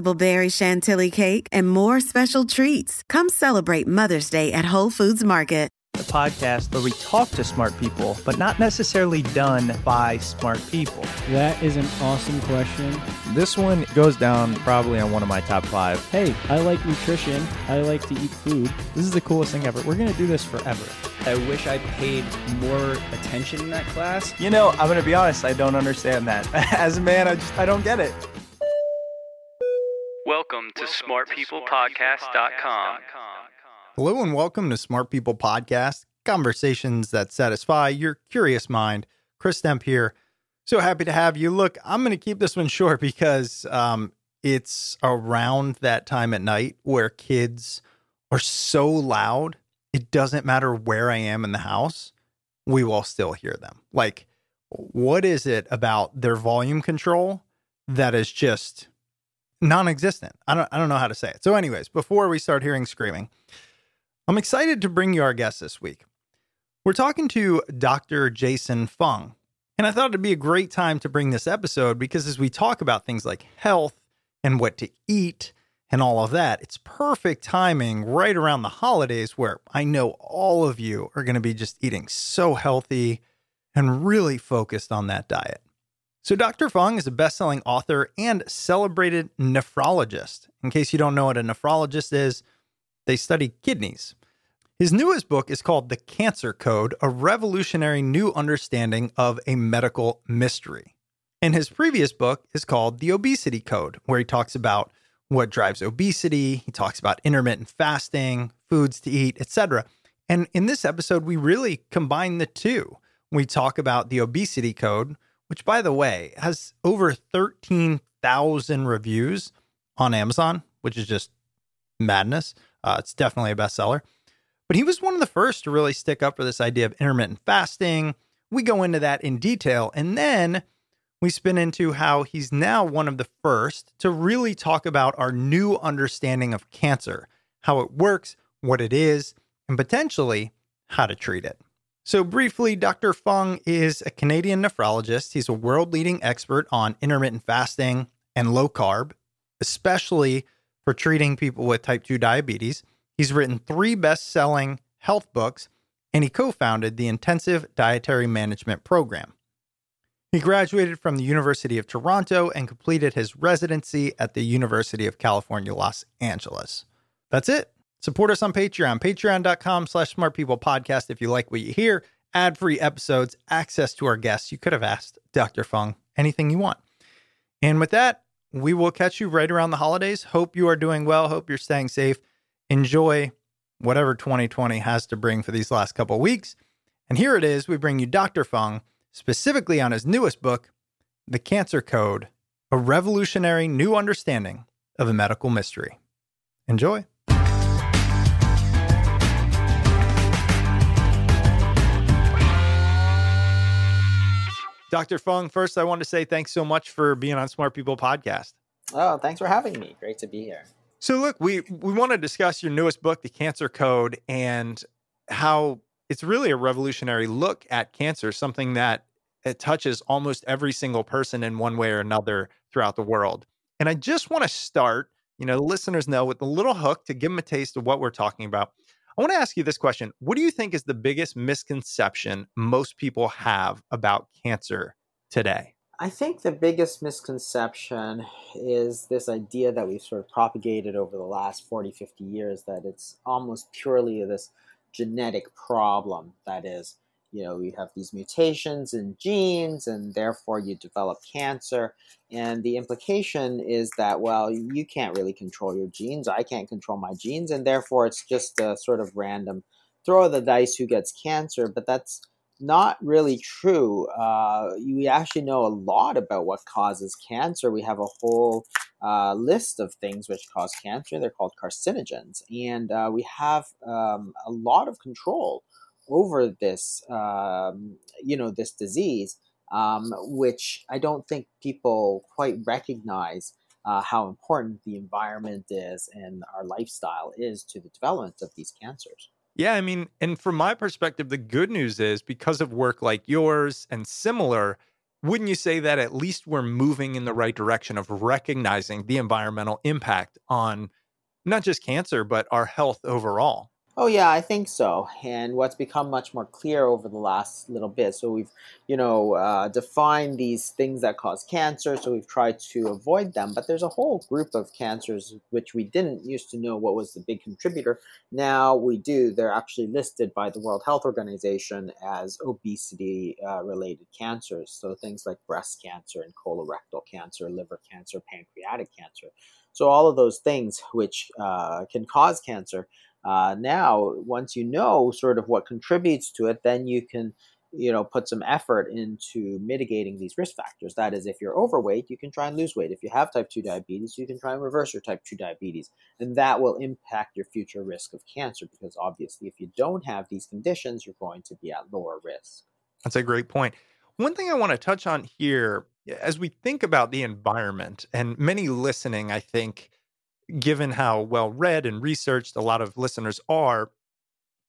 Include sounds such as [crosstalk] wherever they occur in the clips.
berry chantilly cake, and more special treats. Come celebrate Mother's Day at Whole Foods Market. The podcast where we talk to smart people, but not necessarily done by smart people. That is an awesome question. This one goes down probably on one of my top five. Hey, I like nutrition. I like to eat food. This is the coolest thing ever. We're going to do this forever. I wish I paid more attention in that class. You know, I'm going to be honest, I don't understand that. [laughs] As a man, I just I don't get it. Welcome to smartpeoplepodcast.com. Hello and welcome to Smart People Podcast, conversations that satisfy your curious mind. Chris Stemp here. So happy to have you. Look, I'm going to keep this one [laughs] short because um, it's around that time at night where kids are so loud, it doesn't matter where I am in the house, we will still hear them. Like, what is it about their volume control that is just non-existent? I don't I don't know how to say it. So anyways, before we start hearing screaming, I'm excited to bring you our guest this week. We're talking to Dr. Jason Fung. And I thought it'd be a great time to bring this episode because as we talk about things like health and what to eat and all of that, it's perfect timing right around the holidays where I know all of you are going to be just eating so healthy and really focused on that diet. So, Dr. Fung is a best selling author and celebrated nephrologist. In case you don't know what a nephrologist is, they study kidneys. His newest book is called The Cancer Code A Revolutionary New Understanding of a Medical Mystery. And his previous book is called The Obesity Code, where he talks about what drives obesity, he talks about intermittent fasting, foods to eat, etc. And in this episode, we really combine the two. We talk about the Obesity Code, which, by the way, has over 13,000 reviews on Amazon, which is just madness. Uh, it's definitely a bestseller. But he was one of the first to really stick up for this idea of intermittent fasting. We go into that in detail. And then we spin into how he's now one of the first to really talk about our new understanding of cancer, how it works, what it is, and potentially how to treat it. So, briefly, Dr. Fung is a Canadian nephrologist. He's a world leading expert on intermittent fasting and low carb, especially for treating people with type 2 diabetes. He's written three best selling health books, and he co founded the Intensive Dietary Management Program. He graduated from the University of Toronto and completed his residency at the University of California, Los Angeles. That's it. Support us on Patreon, patreon.com slash smartpeoplepodcast if you like what you hear, ad-free episodes, access to our guests. You could have asked Dr. Fung anything you want. And with that, we will catch you right around the holidays. Hope you are doing well. Hope you're staying safe. Enjoy whatever 2020 has to bring for these last couple weeks. And here it is. We bring you Dr. Fung, specifically on his newest book, The Cancer Code, a revolutionary new understanding of a medical mystery. Enjoy. Dr. Fung, first, I want to say thanks so much for being on Smart People Podcast. Oh, thanks for having me. Great to be here. So, look, we we want to discuss your newest book, The Cancer Code, and how it's really a revolutionary look at cancer, something that it touches almost every single person in one way or another throughout the world. And I just want to start, you know, the listeners know with a little hook to give them a taste of what we're talking about. I want to ask you this question. What do you think is the biggest misconception most people have about cancer today? I think the biggest misconception is this idea that we've sort of propagated over the last 40, 50 years that it's almost purely this genetic problem. That is, you know, you have these mutations in genes, and therefore you develop cancer. And the implication is that, well, you can't really control your genes. I can't control my genes, and therefore it's just a sort of random throw of the dice who gets cancer. But that's not really true. Uh, we actually know a lot about what causes cancer. We have a whole uh, list of things which cause cancer. They're called carcinogens, and uh, we have um, a lot of control over this, um, you know, this disease, um, which I don't think people quite recognize. Uh, how important the environment is and our lifestyle is to the development of these cancers. Yeah, I mean, and from my perspective, the good news is because of work like yours and similar, wouldn't you say that at least we're moving in the right direction of recognizing the environmental impact on not just cancer, but our health overall? Oh yeah, I think so. And what's become much more clear over the last little bit, so we've, you know, uh, defined these things that cause cancer. So we've tried to avoid them. But there's a whole group of cancers which we didn't used to know what was the big contributor. Now we do. They're actually listed by the World Health Organization as obesity-related uh, cancers. So things like breast cancer and colorectal cancer, liver cancer, pancreatic cancer. So all of those things which uh, can cause cancer uh, now, once you know sort of what contributes to it, then you can you know put some effort into mitigating these risk factors. That is if you're overweight you can try and lose weight. If you have type 2 diabetes you can try and reverse your type 2 diabetes and that will impact your future risk of cancer because obviously if you don't have these conditions you're going to be at lower risk. That's a great point. one thing i want to touch on here as we think about the environment and many listening i think given how well read and researched a lot of listeners are,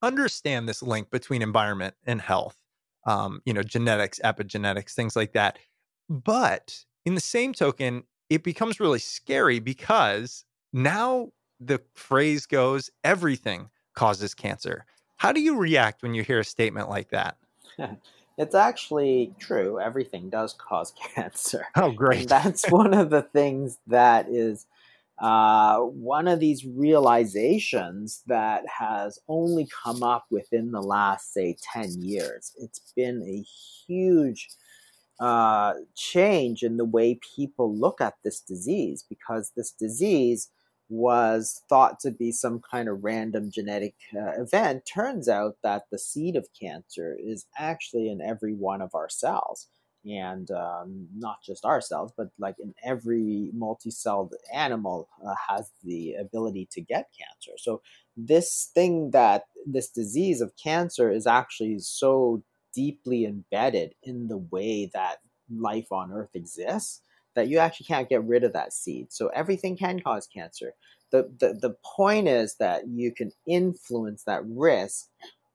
understand this link between environment and health, um, you know, genetics, epigenetics, things like that. But in the same token, it becomes really scary because now the phrase goes everything causes cancer. How do you react when you hear a statement like that? [laughs] it's actually true. Everything does cause [laughs] cancer. Oh, great. And that's one of the things that is uh, one of these realizations that has only come up within the last, say, 10 years. It's been a huge uh, change in the way people look at this disease because this disease was thought to be some kind of random genetic uh, event. Turns out that the seed of cancer is actually in every one of our cells and um, not just ourselves, but like in every multi-celled animal uh, has the ability to get cancer. So this thing that this disease of cancer is actually so deeply embedded in the way that life on Earth exists that you actually can't get rid of that seed. So everything can cause cancer. The, the, the point is that you can influence that risk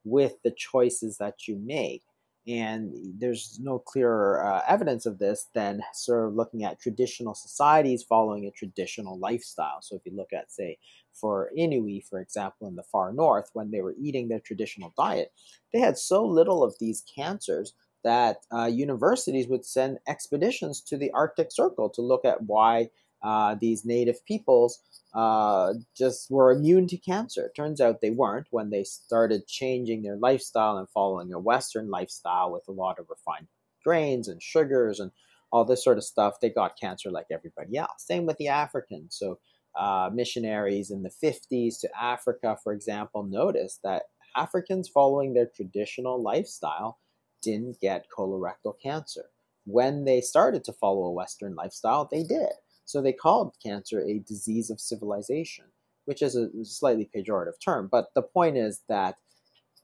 with the choices that you make and there's no clearer uh, evidence of this than sort of looking at traditional societies following a traditional lifestyle. So if you look at, say, for Inuit, for example, in the far north, when they were eating their traditional diet, they had so little of these cancers that uh, universities would send expeditions to the Arctic Circle to look at why uh, these native peoples uh, just were immune to cancer. Turns out they weren't when they started changing their lifestyle and following a Western lifestyle with a lot of refined grains and sugars and all this sort of stuff. They got cancer like everybody else. Same with the Africans. So uh, missionaries in the 50s to Africa, for example, noticed that Africans following their traditional lifestyle didn't get colorectal cancer. When they started to follow a Western lifestyle, they did. So they called cancer a disease of civilization, which is a slightly pejorative term. But the point is that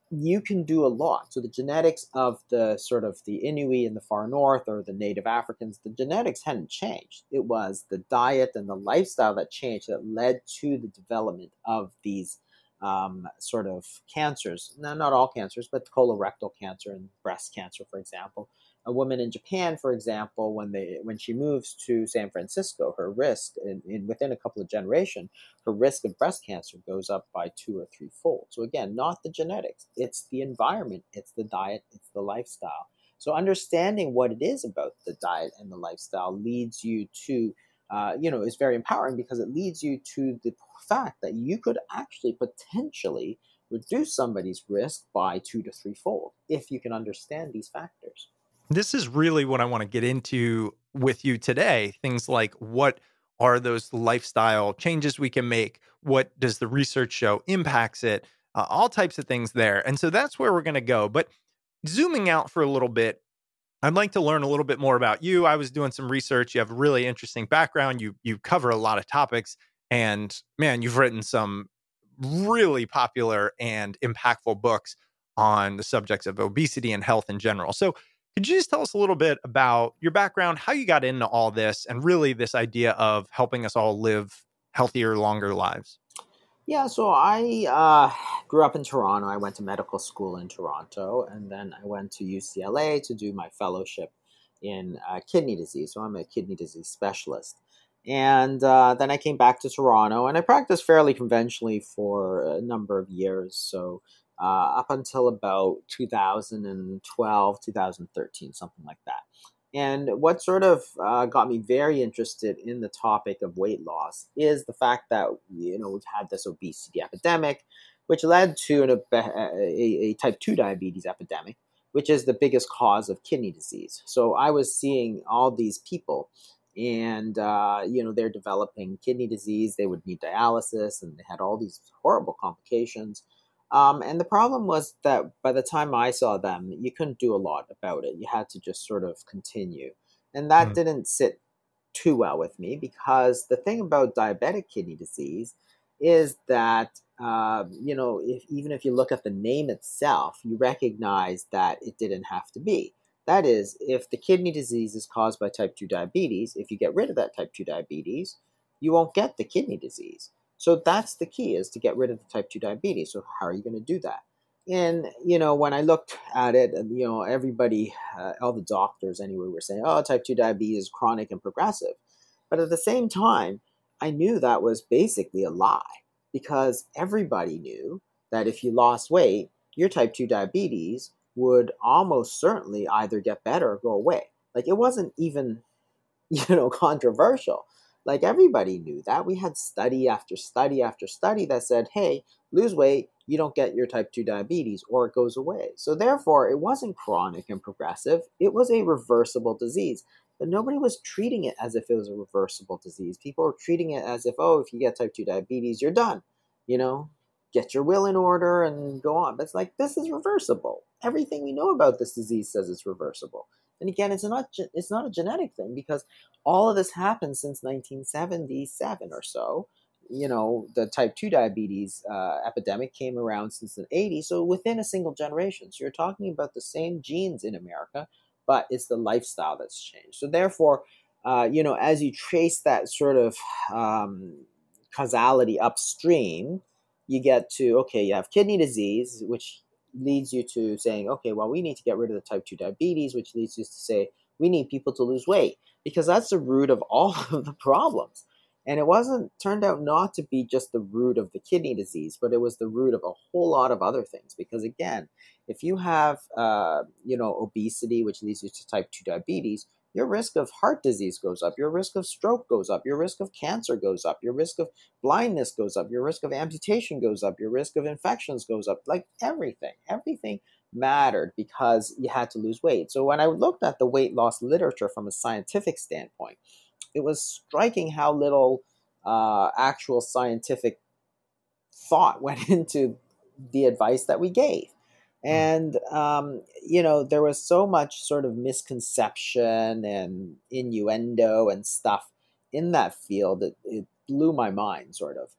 you can do a lot. So the genetics of the sort of the Inuit in the far north or the native Africans, the genetics hadn't changed. It was the diet and the lifestyle that changed that led to the development of these um, sort of cancers. Now, not all cancers, but colorectal cancer and breast cancer, for example, a woman in Japan, for example, when they when she moves to San Francisco, her risk in, in within a couple of generations, her risk of breast cancer goes up by two or three fold. So again, not the genetics, it's the environment, it's the diet, it's the lifestyle. So understanding what it is about the diet and the lifestyle leads you to, uh, you know, is very empowering because it leads you to the fact that you could actually potentially reduce somebody's risk by two to three fold if you can understand these factors. This is really what I want to get into with you today. Things like what are those lifestyle changes we can make? What does the research show impacts it? Uh, all types of things there. And so that's where we're going to go. But zooming out for a little bit, I'd like to learn a little bit more about you. I was doing some research. You have a really interesting background. You you cover a lot of topics and man, you've written some really popular and impactful books on the subjects of obesity and health in general. So, could you just tell us a little bit about your background, how you got into all this, and really this idea of helping us all live healthier, longer lives? Yeah, so I uh, grew up in Toronto. I went to medical school in Toronto, and then I went to UCLA to do my fellowship in uh, kidney disease. So I'm a kidney disease specialist. And uh, then I came back to Toronto, and I practiced fairly conventionally for a number of years. So uh, up until about 2012, 2013, something like that. And what sort of uh, got me very interested in the topic of weight loss is the fact that you know we've had this obesity epidemic, which led to an, a, a, type two diabetes epidemic, which is the biggest cause of kidney disease. So I was seeing all these people, and uh, you know they're developing kidney disease. They would need dialysis, and they had all these horrible complications. Um, and the problem was that by the time I saw them, you couldn't do a lot about it. You had to just sort of continue. And that mm. didn't sit too well with me because the thing about diabetic kidney disease is that, uh, you know, if, even if you look at the name itself, you recognize that it didn't have to be. That is, if the kidney disease is caused by type 2 diabetes, if you get rid of that type 2 diabetes, you won't get the kidney disease. So that's the key is to get rid of the type 2 diabetes. So how are you going to do that? And, you know, when I looked at it, you know, everybody, uh, all the doctors anyway, were saying, oh, type 2 diabetes is chronic and progressive. But at the same time, I knew that was basically a lie because everybody knew that if you lost weight, your type 2 diabetes would almost certainly either get better or go away. Like it wasn't even, [laughs] you know, controversial. Like everybody knew that. We had study after study after study that said, hey, lose weight, you don't get your type 2 diabetes or it goes away. So therefore, it wasn't chronic and progressive, it was a reversible disease. But nobody was treating it as if it was a reversible disease. People were treating it as if, oh, if you get type 2 diabetes, you're done. You know, get your will in order and go on. But it's like, this is reversible. Everything we know about this disease says it's reversible. And again, it's not it's not a genetic thing because all of this happened since 1977 or so. You know, the type 2 diabetes uh, epidemic came around since the 80s, so within a single generation. So you're talking about the same genes in America, but it's the lifestyle that's changed. So therefore, uh, you know, as you trace that sort of um, causality upstream, you get to okay, you have kidney disease, which leads you to saying, okay, well, we need to get rid of the type 2 diabetes, which leads you to say, we need people to lose weight because that's the root of all [laughs] of the problems. And it wasn't turned out not to be just the root of the kidney disease, but it was the root of a whole lot of other things. Because again, if you have, uh, you know, obesity, which leads you to type 2 diabetes, your risk of heart disease goes up, your risk of stroke goes up, your risk of cancer goes up, your risk of blindness goes up, your risk of amputation goes up, your risk of infections goes up. Like everything, everything mattered because you had to lose weight. So when I looked at the weight loss literature from a scientific standpoint, it was striking how little uh, actual scientific thought [laughs] went into the advice that we gave. Hmm. And, um, you know, there was so much sort of misconception and innuendo and stuff in that field that it blew my mind, sort of.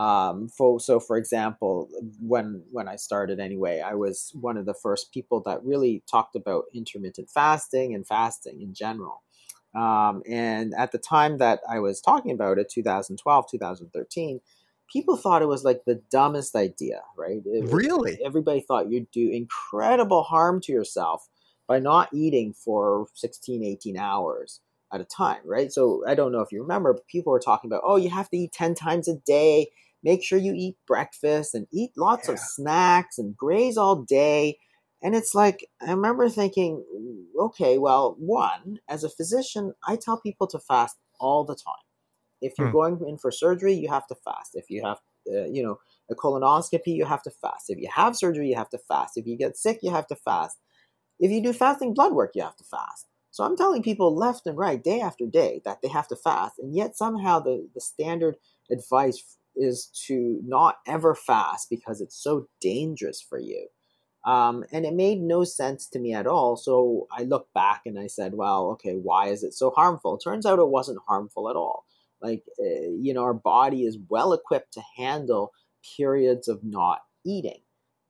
Um, for, so, for example, when when I started anyway, I was one of the first people that really talked about intermittent fasting and fasting in general. Um, and at the time that I was talking about it, 2012, 2013, people thought it was like the dumbest idea, right? It, really? Everybody thought you'd do incredible harm to yourself by not eating for 16, 18 hours at a time, right? So I don't know if you remember, but people were talking about, oh, you have to eat 10 times a day. Make sure you eat breakfast and eat lots yeah. of snacks and graze all day. And it's like, I remember thinking, okay, well, one, as a physician, I tell people to fast all the time if you're hmm. going in for surgery, you have to fast. If you have, uh, you know, a colonoscopy, you have to fast. If you have surgery, you have to fast. If you get sick, you have to fast. If you do fasting blood work, you have to fast. So I'm telling people left and right, day after day, that they have to fast. And yet somehow the, the standard advice is to not ever fast because it's so dangerous for you. Um, and it made no sense to me at all. So I looked back and I said, well, okay, why is it so harmful? Turns out it wasn't harmful at all. Like, uh, you know, our body is well equipped to handle periods of not eating.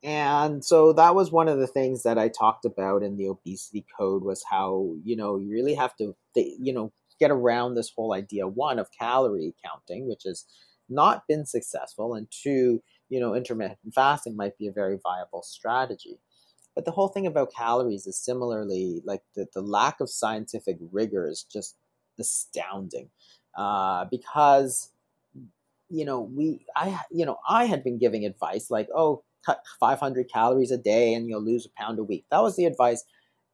And so that was one of the things that I talked about in the obesity code was how, you know, you really have to, you know, get around this whole idea, one, of calorie counting, which has not been successful, and two, you know, intermittent fasting might be a very viable strategy. But the whole thing about calories is similarly like the, the lack of scientific rigor is just astounding uh, because you know we I you know I had been giving advice like oh cut 500 calories a day and you'll lose a pound a week. That was the advice.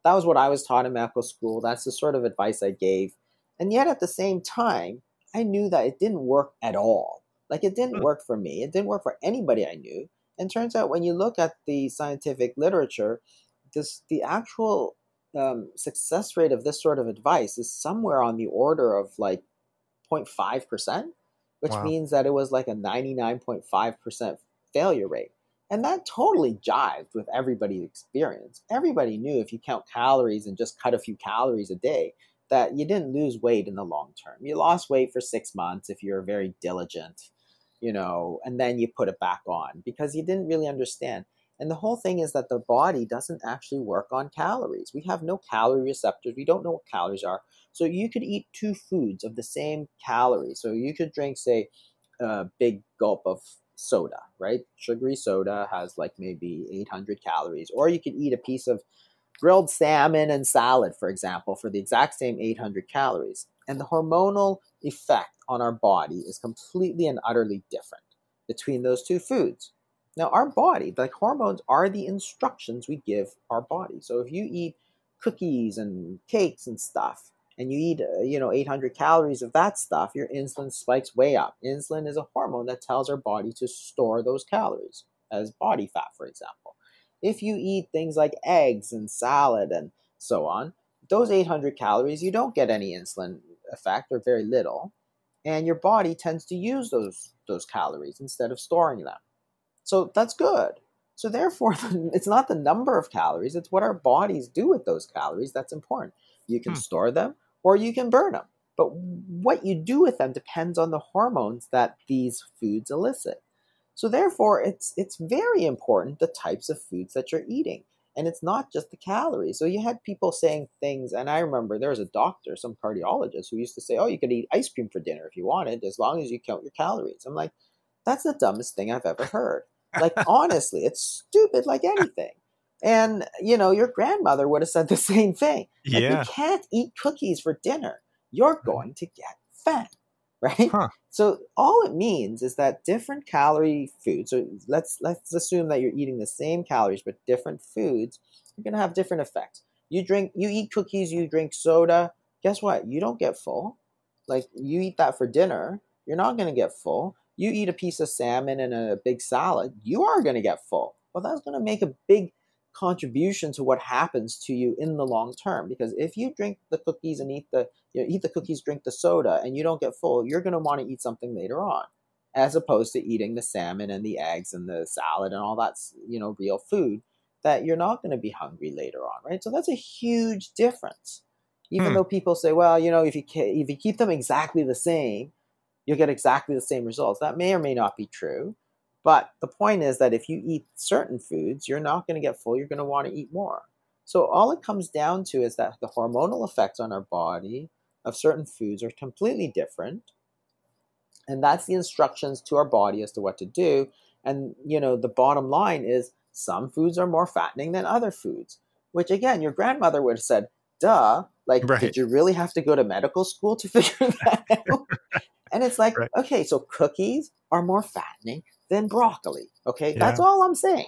That was what I was taught in medical school. That's the sort of advice I gave. And yet at the same time, I knew that it didn't work at all. Like it didn't hmm. work for me. It didn't work for anybody I knew. And turns out when you look at the scientific literature, this the actual um, success rate of this sort of advice is somewhere on the order of like 0.5%, which wow. means that it was like a 99.5% failure rate. And that totally jived with everybody's experience. Everybody knew if you count calories and just cut a few calories a day, that you didn't lose weight in the long term. You lost weight for six months if you're very diligent you know, and then you put it back on because you didn't really understand. And the whole thing is that the body doesn't actually work on calories. We have no calorie receptors. We don't know what calories are. So you could eat two foods of the same calories. So you could drink, say, a big gulp of soda, right? Sugary soda has like maybe 800 calories. Or you could eat a piece of grilled salmon and salad, for example, for the exact same 800 calories. And the hormonal effect on our body is completely and utterly different between those two foods. Now, our body, like hormones, are the instructions we give our body. So if you eat cookies and cakes and stuff, and you eat, uh, you know, 800 calories of that stuff, your insulin spikes way up. Insulin is a hormone that tells our body to store those calories as body fat, for example. If you eat things like eggs and salad and so on, those 800 calories, you don't get any insulin effect or very little and your body tends to use those those calories instead of storing them. So that's good. So therefore, [laughs] it's not the number of calories; it's what our bodies do with those calories that's important. You can hmm. store them or you can burn them, but what you do with them depends on the hormones that these foods elicit. So therefore, it's it's very important the types of foods that you're eating. And it's not just the calories. So you had people saying things, and I remember there was a doctor, some cardiologist, who used to say, Oh, you could eat ice cream for dinner if you wanted, as long as you count your calories. I'm like, That's the dumbest thing I've ever heard. Like, honestly, it's stupid like anything. And, you know, your grandmother would have said the [laughs] same thing. Like, yeah. You can't eat cookies for dinner. You're going to get fat [laughs] right? Huh. So all it means is that different calorie foods. So let's let's assume that you're eating the same calories but different foods. You're gonna have different effects. You drink, you eat cookies, you drink soda. Guess what? You don't get full. Like you eat that for dinner, you're not gonna get full. You eat a piece of salmon and a big salad, you are gonna get full. Well, that's gonna make a big contribution to what happens to you in the long term. Because if you drink the cookies and eat the you know, eat the cookies, drink the soda, and you don't get full, you're going to want to eat something later on, as opposed to eating the salmon and the eggs and the salad and all that you know real food that you're not going to be hungry later on, right? So that's a huge difference. Even hmm. though people say, well, you know, if you if you keep them exactly the same, you'll get exactly the same results. That may or may not be true. But the point is that if you eat certain foods, you're not going to get full. You're going to want to eat more. So all it comes down to is that the hormonal effects on our body of certain foods are completely different. And that's the instructions to our body as to what to do. And you know, the bottom line is some foods are more fattening than other foods. Which again, your grandmother would have said, duh, like right. did you really have to go to medical school to [laughs] figure that out? And it's like, right. okay, so cookies are more fattening than broccoli. Okay, yeah. that's all I'm saying.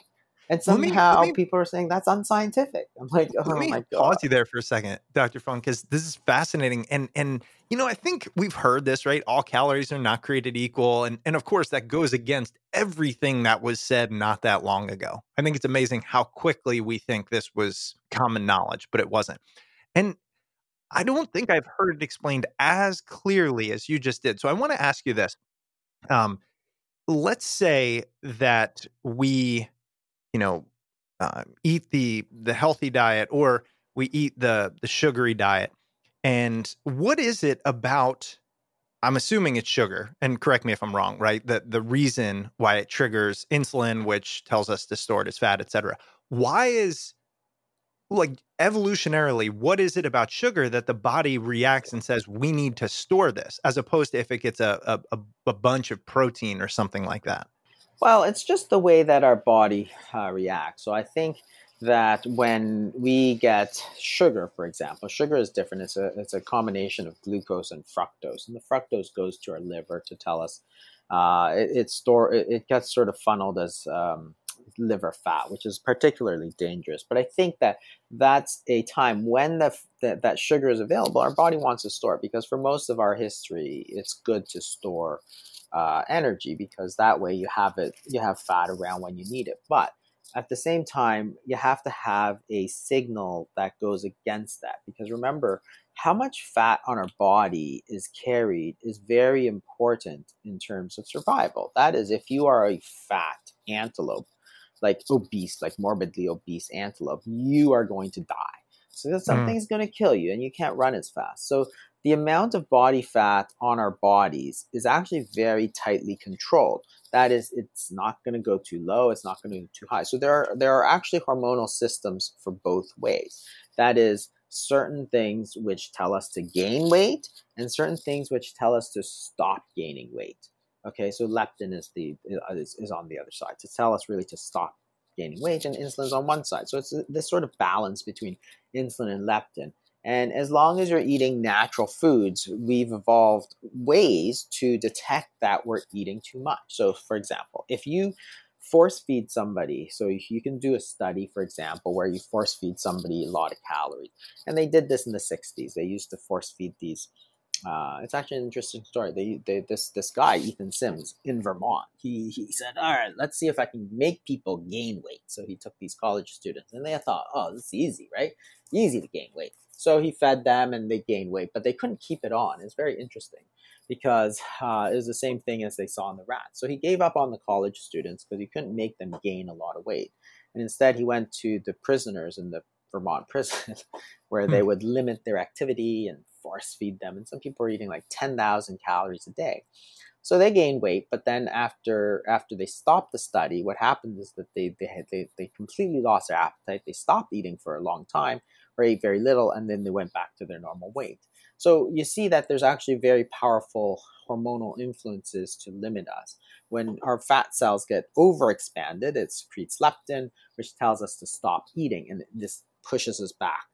And somehow me, me, people are saying that's unscientific. I'm like, oh let me my god. Pause you there for a second, Dr. Fung, because this is fascinating. And and you know, I think we've heard this, right? All calories are not created equal. And and of course that goes against everything that was said not that long ago. I think it's amazing how quickly we think this was common knowledge, but it wasn't. And I don't think I've heard it explained as clearly as you just did. So I want to ask you this. Um, let's say that we you know uh, eat the the healthy diet or we eat the the sugary diet and what is it about i'm assuming it's sugar and correct me if i'm wrong right the the reason why it triggers insulin which tells us to store it as fat etc why is like evolutionarily what is it about sugar that the body reacts and says we need to store this as opposed to if it gets a a, a bunch of protein or something like that well, it's just the way that our body uh, reacts. So I think that when we get sugar, for example, sugar is different. It's a it's a combination of glucose and fructose, and the fructose goes to our liver to tell us uh, it, it store it, it, gets sort of funneled as um, liver fat, which is particularly dangerous. But I think that that's a time when the, the, that sugar is available, our body wants to store it because for most of our history, it's good to store uh, energy because that way you have it you have fat around when you need it. But at the same time you have to have a signal that goes against that because remember how much fat on our body is carried is very important in terms of survival. That is if you are a fat antelope like obese like morbidly obese antelope you are going to die so something's mm. going to kill you and you can't run as fast so the amount of body fat on our bodies is actually very tightly controlled. That is, it's not going to go too low, it's not going to go too high. So there are there are actually hormonal systems for both ways. That is, certain things which tell us to gain weight and certain things which tell us to stop gaining weight. Okay, so leptin is the uh, is, is on the other side to tell us really to stop gaining weight, and insulin is on one side. So it's uh, this sort of balance between insulin and leptin and as long as you're eating natural foods, we've evolved ways to detect that we're eating too much. So, for example, if you force feed somebody, so you can do a study, for example, where you force feed somebody a lot of calories. And they did this in the 60s. They used to force feed these. Uh, it's actually an interesting story. They, they, this this guy Ethan Sims in Vermont. He he said, "All right, let's see if I can make people gain weight." So he took these college students, and they thought, "Oh, this is easy, right? Easy to gain weight." So he fed them and they gained weight, but they couldn't keep it on. It's very interesting because uh, it was the same thing as they saw in the rats. So he gave up on the college students because he couldn't make them gain a lot of weight. And instead, he went to the prisoners in the Vermont [laughs] prison where they hmm. would limit their activity and force feed them. And some people are eating like 10,000 calories a day. So they gained weight, but then after after they stopped the study, what happened is that they they had, they, they completely lost their appetite. They stopped eating for a long time, or ate very little, and then they went back to their normal weight. So you see that there's actually very powerful hormonal influences to limit us. When our fat cells get overexpanded, it secretes leptin, which tells us to stop eating, and this pushes us back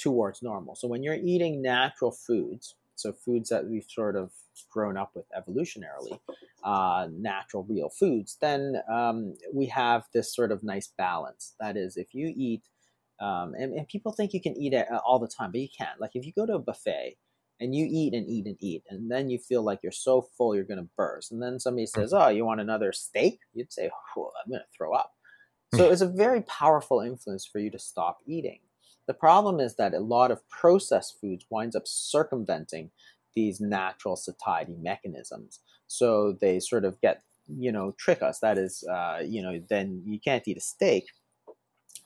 towards normal. So when you're eating natural foods, so foods that we've sort of grown up with evolutionarily, uh, natural, real foods, then um, we have this sort of nice balance. That is, if you eat um, and, and people think you can eat it uh, all the time, but you can't. Like if you go to a buffet and you eat and eat and eat, and then you feel like you're so full you're going to burst, and then somebody says, "Oh, you want another steak?" You'd say, oh, "I'm going to throw up." So it's a very powerful influence for you to stop eating. The problem is that a lot of processed foods winds up circumventing these natural satiety mechanisms. So they sort of get, you know, trick us. That is, uh, you know, then you can't eat a steak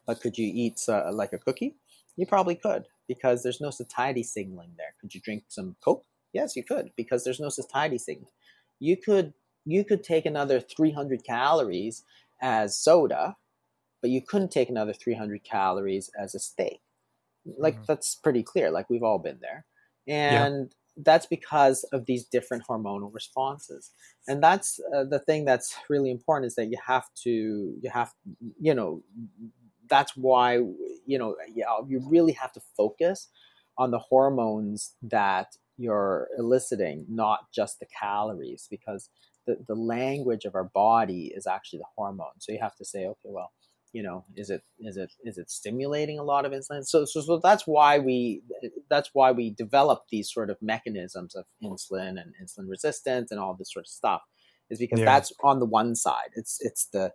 but could you eat uh, like a cookie? You probably could because there's no satiety signaling there. Could you drink some Coke? Yes, you could because there's no satiety signaling. You could you could take another 300 calories as soda, but you couldn't take another 300 calories as a steak. Like mm-hmm. that's pretty clear. Like we've all been there, and yeah. that's because of these different hormonal responses. And that's uh, the thing that's really important is that you have to you have you know that's why you know yeah, you really have to focus on the hormones that you're eliciting, not just the calories, because the, the language of our body is actually the hormone. So you have to say, okay, well, you know is it is it is it stimulating a lot of insulin so, so so that's why we that's why we develop these sort of mechanisms of insulin and insulin resistance and all this sort of stuff is because yeah. that's on the one side it's it's the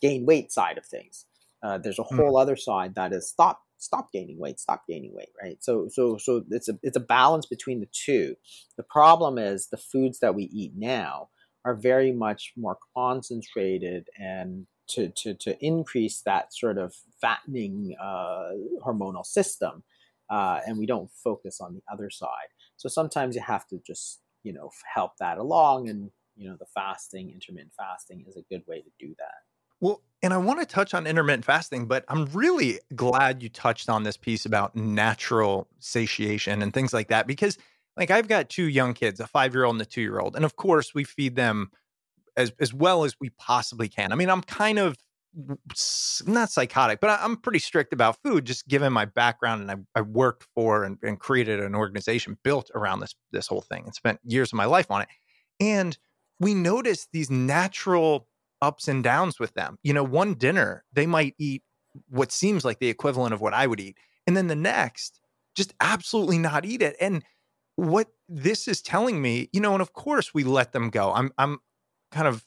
gain weight side of things uh, there's a hmm. whole mm. other side that is stop stop gaining weight stop gaining weight right so so so it's a it's a balance between the two the problem is the foods that we eat now are very much more concentrated and to, to, to increase that sort of fattening uh, hormonal system. Uh, and we don't focus on the other side. So sometimes you have to just, you know, help that along. And, you know, the fasting, intermittent fasting is a good way to do that. Well, and I want to touch on intermittent fasting, but I'm really glad you touched on this piece about natural satiation and things like that because like I've got two young kids, a 5-year-old and a 2-year-old, and of course we feed them as as well as we possibly can. I mean, I'm kind of not psychotic, but I, am pretty strict about food, just given my background. And I, I worked for and, and, created an organization built around this this whole thing, and spent years of my life on it. And we notice these natural ups and downs with them. You know, one dinner they might eat what seems like the equivalent of what I would eat, and then the next just absolutely not eat it. And what this is telling me, you know, and of course we let them go. I'm I'm kind of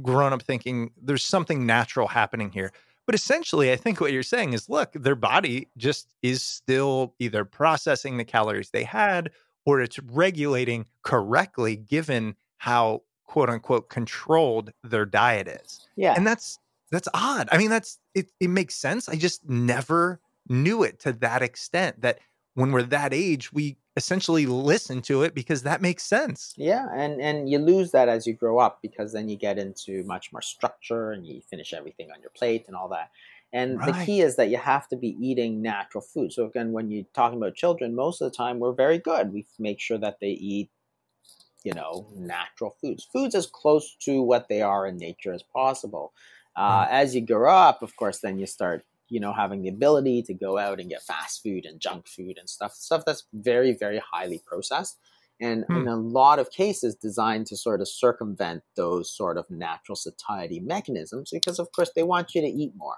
grown up thinking there's something natural happening here. But essentially, I think what you're saying is look, their body just is still either processing the calories they had or it's regulating correctly given how quote unquote controlled their diet is. Yeah. And that's that's odd. I mean, that's it it makes sense. I just never knew it to that extent that when we're that age, we essentially listen to it because that makes sense. Yeah, and and you lose that as you grow up because then you get into much more structure and you finish everything on your plate and all that. And right. the key is that you have to be eating natural food. So again, when you're talking about children, most of the time we're very good. We make sure that they eat, you know, natural foods, foods as close to what they are in nature as possible. Uh, mm. As you grow up, of course, then you start you know having the ability to go out and get fast food and junk food and stuff stuff that's very very highly processed. And hmm. in a lot of cases designed to sort of circumvent those sort of natural satiety mechanisms because of course they want you to eat more.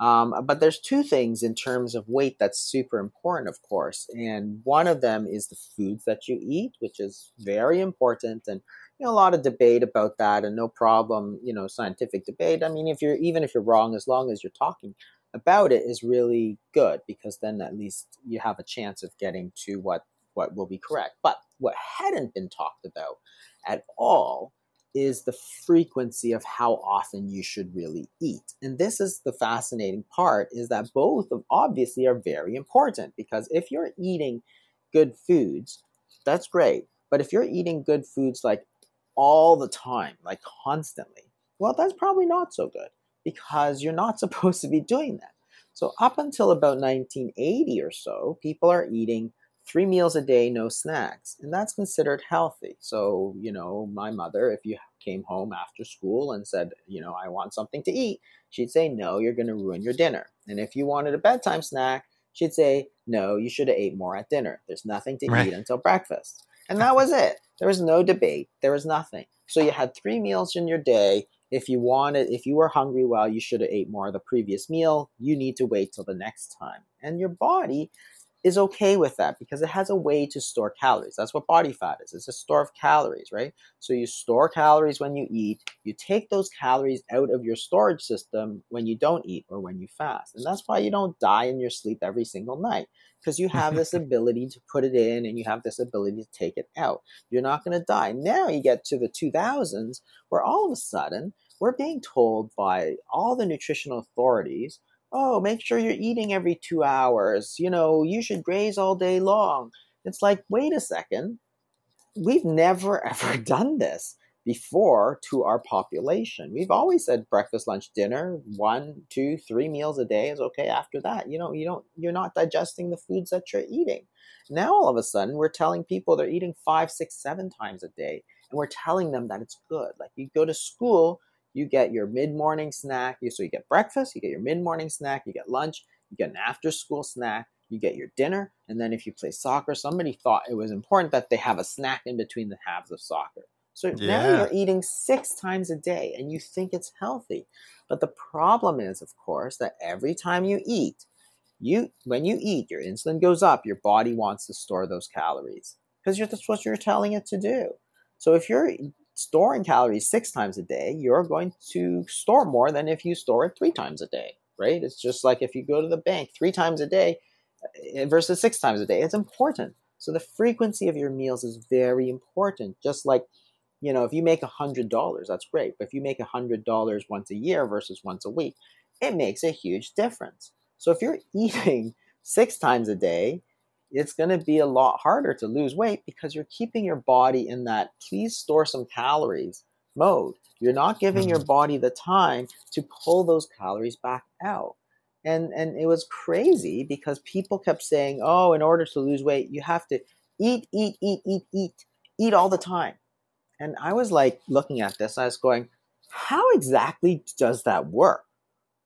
Um, but there's two things in terms of weight that's super important of course and one of them is the foods that you eat which is very important and you know, a lot of debate about that and no problem you know scientific debate. I mean if you're even if you're wrong as long as you're talking about it is really good because then at least you have a chance of getting to what what will be correct. But what hadn't been talked about at all is the frequency of how often you should really eat. And this is the fascinating part is that both of obviously are very important because if you're eating good foods, that's great. But if you're eating good foods like all the time, like constantly, well, that's probably not so good because you're not [laughs] supposed to be doing that. So, up until about 1980 or so, people are eating three meals a day, no snacks, and that's considered healthy. So, you know, my mother, if you came home after school and said, you know, I want something to eat, she'd say, no, you're going to ruin your dinner. And if you wanted a bedtime snack, she'd say, no, you should have ate more at dinner. There's nothing to right. eat until breakfast. And that was it. There was no debate. There was nothing. So you had three meals in your day if you wanted if you were hungry well you should have ate more of the previous meal you need to wait till the next time. And your body is okay with that because it has a way to store calories. That's what body fat is. It's a store of calories right? So you store calories when you eat. You take those calories out of your storage system when you don't eat or when you fast. And that's why you don't die in your sleep every single night because you have this [laughs] ability to put it in and you have this ability to take it out. You're not going to die. Now you get to the 2000s where all of a sudden we're being told by all the nutritional authorities oh, make sure you're eating every two hours. You know, you should graze all day long. It's like, wait a second. We've never [laughs] ever done this before to our population. We've always said breakfast, lunch, dinner, one, two, three meals a day is okay. After that, you know, you don't, you're not digesting the foods that you're eating. Now all of a sudden, we're telling people they're eating five, six, seven times a day, and we're telling them that it's good. Like you go to school, you get your mid-morning snack. So you get breakfast, you get your mid-morning snack, you get lunch, you get an after-school snack, you get your dinner, and then if you play soccer, somebody thought it was important that they have a snack in between the halves of soccer. So now you're eating six times a day and you think it's healthy. But the problem is, of course, that every time you eat, you when you eat, your insulin goes up, your body wants to store those calories because that's what you're telling it to do. So if you're storing calories six times a day, you're going to store more than if you store it three times a day, right? It's just like if you go to the bank three times a day uh, versus six times a day. It's important. So the frequency of your meals is very important. Just like, you know, if you make a hundred dollars, that's great. But if you make a hundred dollars once a year versus once a week, it makes a huge difference. So if you're [laughs] eating six times a day, it's going to be a lot harder to lose weight because you're keeping your body in that please store some calories mode. You're not giving your mm-hmm. body the time to pull those calories back out. And and it was crazy because people kept saying, "Oh, in order to lose weight, you have to eat, eat, eat, eat, eat, eat all the time." And I was like looking at this, I was going, "How exactly does that work?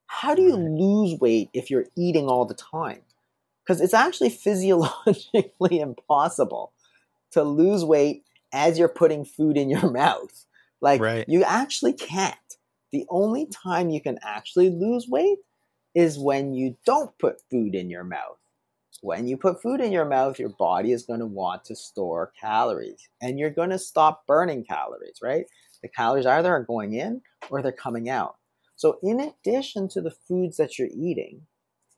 How do you lose weight if you're eating all the time?" Because it's actually physiologically [laughs] impossible to lose weight as you're putting food in your [laughs] mouth. Like Right. you actually can't. The only time you can actually lose weight is when you don't put food in your mouth. When you put food in your mouth, your body is going to want to store calories and you're going to stop burning calories, right? The calories either are going in or they're coming out. So, in addition to the foods that you're eating,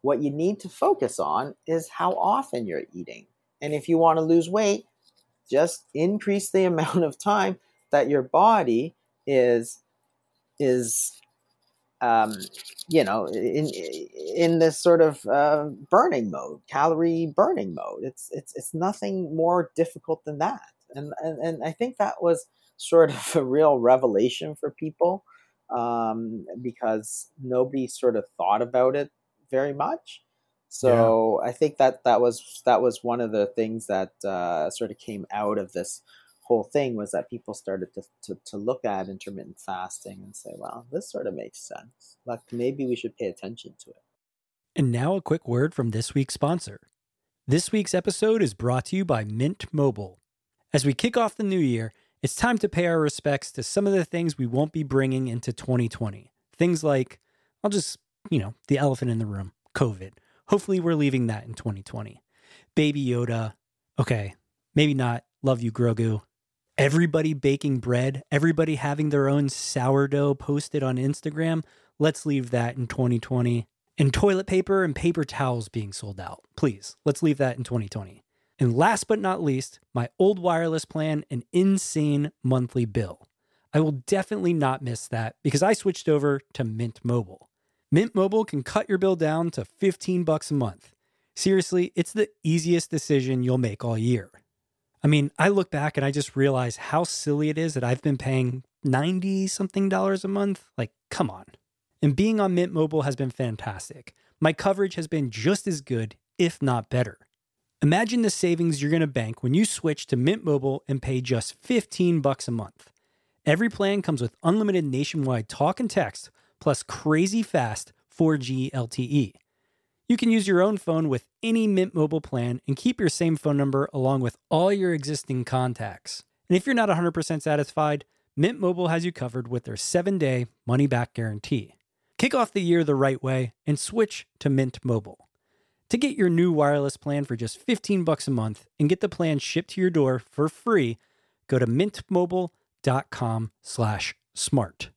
what you need to focus on is how often you're eating. And if you want to lose weight, just increase the [laughs] amount of time that your body is is um, you know in in this sort of uh, burning mode, calorie burning mode. It's it's it's nothing more difficult than that. And and, and I think that was sort [laughs] of a real revelation for people um, because nobody sort of thought about it very much. So I think that that was that was one of the things that uh, sort of came out of this whole thing was that people started to, to, to look at intermittent fasting and say, well, this sort of makes sense. Like maybe we should pay attention to it. And now a quick word from this week's sponsor. This week's episode is brought to you by Mint Mobile. As we kick off the new year, it's time to pay our respects to some of the things we won't be bringing into 2020. Things like, I'll just, you know, the elephant in the room, COVID. Hopefully, we're leaving that in 2020. Baby Yoda. Okay, maybe not. Love you, Grogu. Everybody baking bread, everybody having their own sourdough posted on Instagram. Let's leave that in 2020. And toilet paper and paper towels being sold out. Please, let's leave that in 2020. And last but not least, my old wireless plan, an insane monthly bill. I will definitely not miss that because I switched over to Mint Mobile. Mint Mobile can cut your bill down to 15 bucks a month. Seriously, it's the easiest decision you'll make all year. I mean, I look back and I just realize how silly it is that I've been paying 90 something dollars a month. Like, come on. And being on Mint Mobile has been fantastic. My coverage has been just as good, if not better. Imagine the savings you're going to bank when you switch to Mint Mobile and pay just 15 bucks a month. Every plan comes with unlimited nationwide talk and text, plus crazy fast 4G LTE. You can use your own phone with any Mint Mobile plan and keep your same phone number along with all your existing contacts. And if you're not 100% satisfied, Mint Mobile has you covered with their 7-day money-back guarantee. Kick off the year the right way and switch to Mint Mobile. To get your new wireless plan for just 15 bucks a month and get the plan shipped to your door for free, go to mintmobile.com slash smart.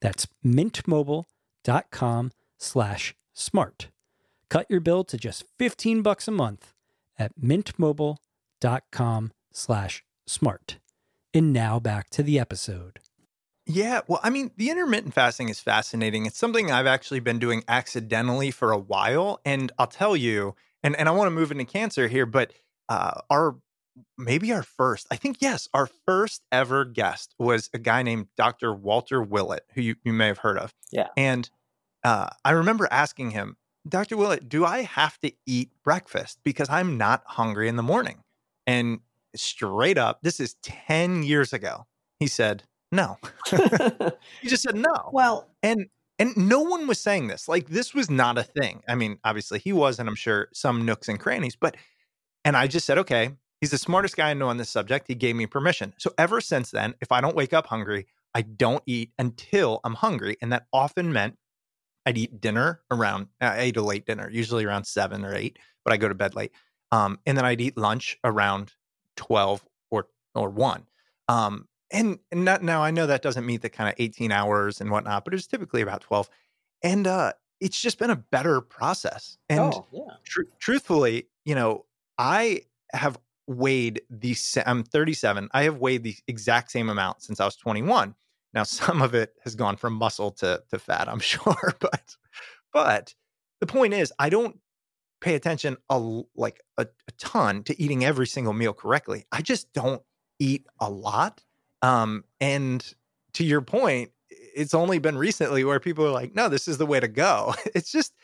That's mintmobile.com slash smart. Cut your bill to just 15 bucks a month at mintmobile.com slash smart. And now back to the episode. Yeah, well, I mean, the intermittent fasting is fascinating. It's something I've actually been doing accidentally for a while, and I'll tell you, and and I want to move into cancer here, but uh, our maybe our first, I think yes, our first ever guest was a guy named Dr. Walter Willett, who you, you may have heard of. Yeah. And uh, I remember asking him, Dr. Willett, do I have to eat breakfast because I'm not hungry in the morning? And straight up, this is 10 years ago, he said, no. [laughs] [laughs] he just said no. well, And and no one was saying this. Like this was not a thing. I mean, obviously he was, and I'm sure some nooks and crannies, but and I just said, okay, He's the smartest guy I know on this subject. He gave me permission. So ever since then, if I don't wake up hungry, I don't eat until I'm hungry. And that often meant I'd eat dinner around, I ate a late dinner, usually around seven or eight, but I go to bed late. Um, and then I'd eat lunch around 12 or, or one. Um, and, and not, now I know that doesn't meet the kind of 18 hours and whatnot, but it was typically about 12. And uh, it's just been a better process. And oh, yeah. tr- truthfully, you know, I have weighed the I'm 37. I have weighed the exact same amount since I was 21. Now some of it has gone from muscle to to fat, I'm [laughs] sure, but but the point is I don't pay attention a like a, a ton to eating every single meal correctly. I just don't eat a lot. Um and to your point, it's only been recently where people are like, "No, this is the way to go." [laughs] It's just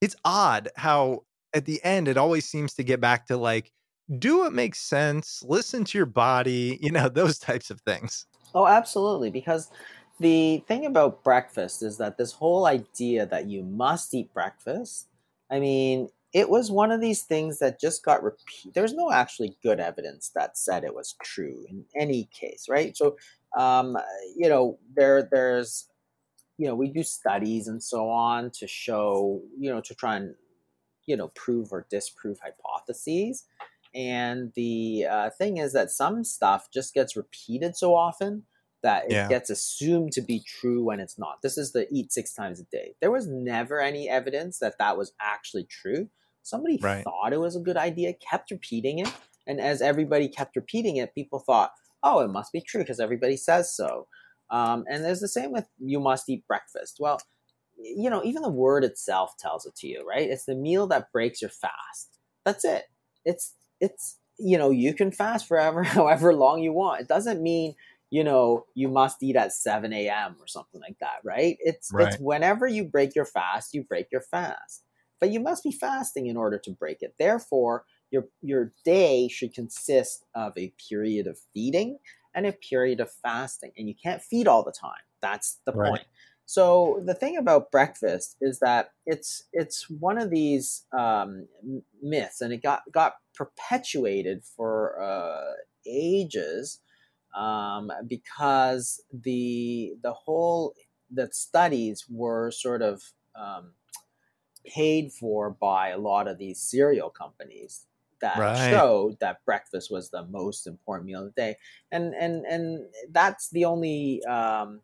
it's odd how at the end it always seems to get back to like do what makes sense, listen to your body, you know, [laughs] those types of things. Oh, absolutely. Because the thing about breakfast is that this whole idea that you must eat breakfast, I mean, it was one of these things that just got repeated. There's no actually good evidence that said it was true in any case, right? So, um, you know, there there's, you know, we do studies and so on to show, you know, to try and, you know, prove or disprove hypotheses. And the uh, thing is that some stuff just gets repeated so often that it yeah. gets assumed to be true when it's not. This is the eat six times a day. There was never any evidence that that was actually true. Somebody right. thought it was a good idea, kept repeating it. And as everybody kept repeating it, people thought, oh, it must be true because everybody says so. Um, and there's the same with you must eat breakfast. Well, you know, even the word itself tells it to you, right? It's the meal that breaks your fast. That's it. It's it's you know you can fast forever [laughs] however long you want. It doesn't mean you know you must eat at 7 a.m or something like that right? It's right. it's whenever you break your fast you break your fast. But you must be fasting in order to break it. Therefore your your day should consist of a period of feeding and a period of fasting. And you can't feed all the time. That's the right. point so the thing about breakfast is that it's it's one of these um, myths, and it got got perpetuated for uh, ages um, because the the whole the studies were sort of um, paid for by a lot of these cereal companies that right. showed that breakfast was the most important meal of the day, and and and that's the only um,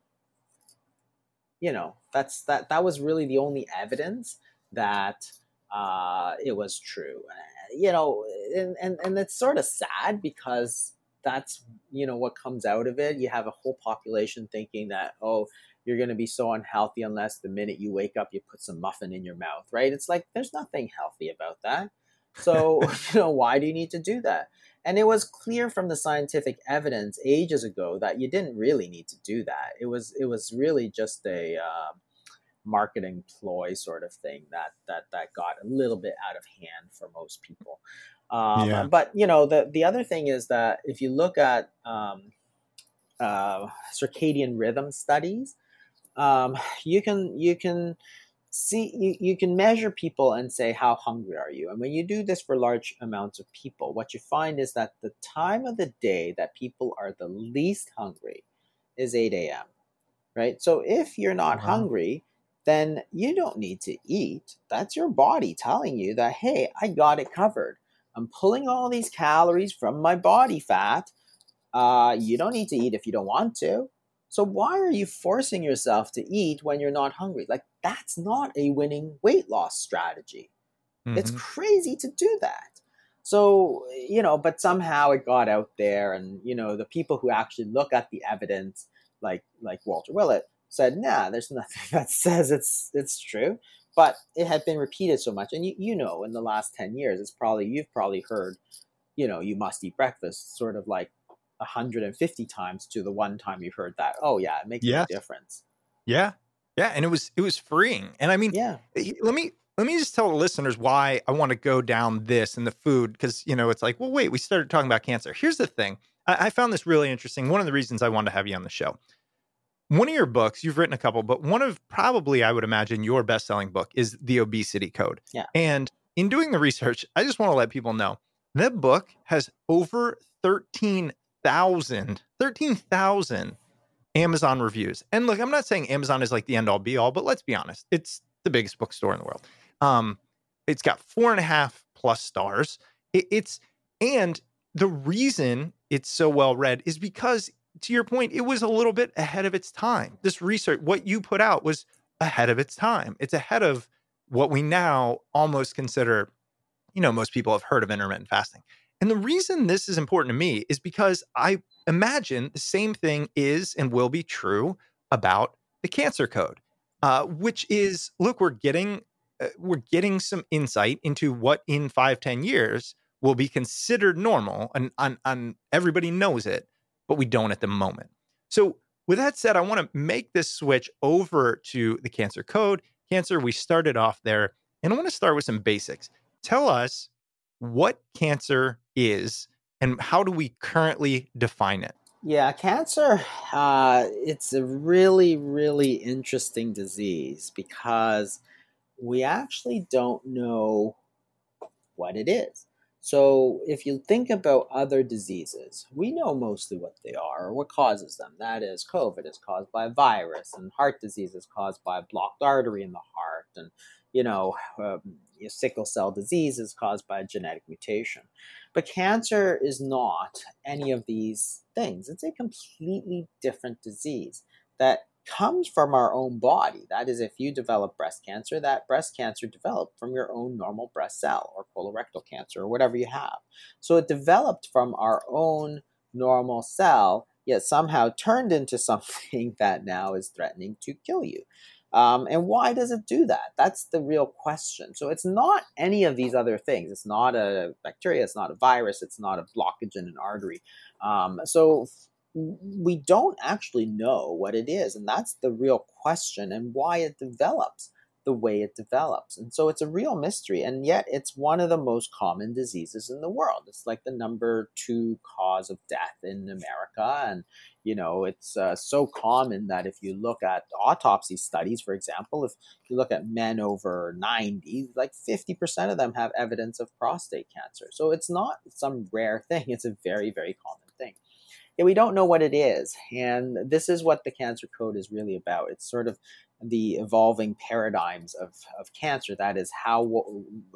you know that's that that was really the only evidence that uh, it was true. You know and, and and it's sort of sad because that's you know what comes out of it. You have a whole population thinking that oh you're going to be so unhealthy unless the minute you wake up you put some muffin in your mouth right? It's like there's nothing healthy about that. So [laughs] you know why do you need to do that and it was clear from the scientific evidence ages ago that you didn't really need to do that. It was it was really just a uh, marketing ploy sort of thing that that that got a little bit out of hand for most people. Um, yeah. But you know the the other thing is that if you look at um, uh, circadian rhythm studies, um, you can you can see you, you can measure people and say how hungry are you? And when you do this for large amounts of people what you find is that the time of the day that people are the least hungry is 8 a.m right? So if you're not hungry then you don't need to eat. That's your body telling you that hey i got it covered. I'm pulling all these calories from my body fat. Uh, you don't need to eat if you don't want to. So why are you forcing yourself to eat when you're not hungry? Like that's not a winning weight loss strategy. Mm-hmm. It's crazy to do that. So, you know, but somehow it got out there and, you know, the people who actually look at the evidence like like Walter Willett said, "Nah, there's nothing [laughs] that says it's it's true." But it had been repeated so much and you you know, in the last 10 years, it's probably you've probably heard, you know, you must eat breakfast sort of like 150 times to the one time you heard that. Oh yeah, it makes yeah. a difference. Yeah. Yeah, and it was it was freeing. And I mean, yeah. Eh, let me let me just tell the listeners why I want to go down this and the food because you know it's like, well, wait, we started talking about cancer. Here's the thing: I, I, found this really interesting. One of the reasons I wanted to have you on the show. One of your books, you've written a couple, but one of probably I would imagine your best-selling book is The Obesity Code. Yeah. And in doing the research, I just want to let people know That book has over 13,000 13,000 Amazon reviews. And look, I'm not saying Amazon is like the end all be all, but let's be honest, it's the biggest bookstore in the world. Um, it's got four and a half plus stars. It, it's and the reason it's so well read is because, to your point, it was a little bit ahead of its time. This research, what you put out, was ahead of its time. It's ahead of what we now almost consider, you know, most people have heard of intermittent fasting. And the reason this is important to me is because I imagine the same thing is and will be true about the cancer code, uh, which is look, we're getting uh, we're getting some insight into what in five ten years will be considered normal, and, and everybody knows it, but we don't at the moment. So, with that said, I want to make this switch over to the cancer code. Cancer, we started off there, and I want to start with some basics. Tell us what cancer is and how do we currently define it? Yeah, cancer, uh, it's a really, really interesting disease because we actually don't know what it is. So, if you think about other diseases, we know mostly what they are or what causes them. That is, COVID is caused by a virus, and heart disease is caused by a blocked artery in the heart, and you know, um, sickle cell disease is caused by a genetic mutation. But cancer is not any of these things. It's a completely different disease that comes from our own body. That is, if you develop breast cancer, that breast cancer developed from your own normal breast cell or colorectal cancer or whatever you have. So it developed from our own normal cell, yet somehow turned into [laughs] something that now is threatening to kill you. Um, and why does it do that? That's the real question. So it's not any of these other things. It's not a bacteria. It's not a virus. It's not a blockage in an artery. Um, so we don't actually know what it is. And that's the real question and why it develops the way it develops. And so it's a real mystery. And yet it's one of the most common diseases in the world. It's like the number two cause of death in America. And, you know, it's uh, so common that if you look at autopsy studies, for example, if you look at men over 90, like 50% of them have evidence of prostate cancer. So it's not some rare thing, it's a very, very common thing yeah, we don't know what it is. And this is what the cancer code is really about. It's sort of the evolving paradigms of, of cancer. That is how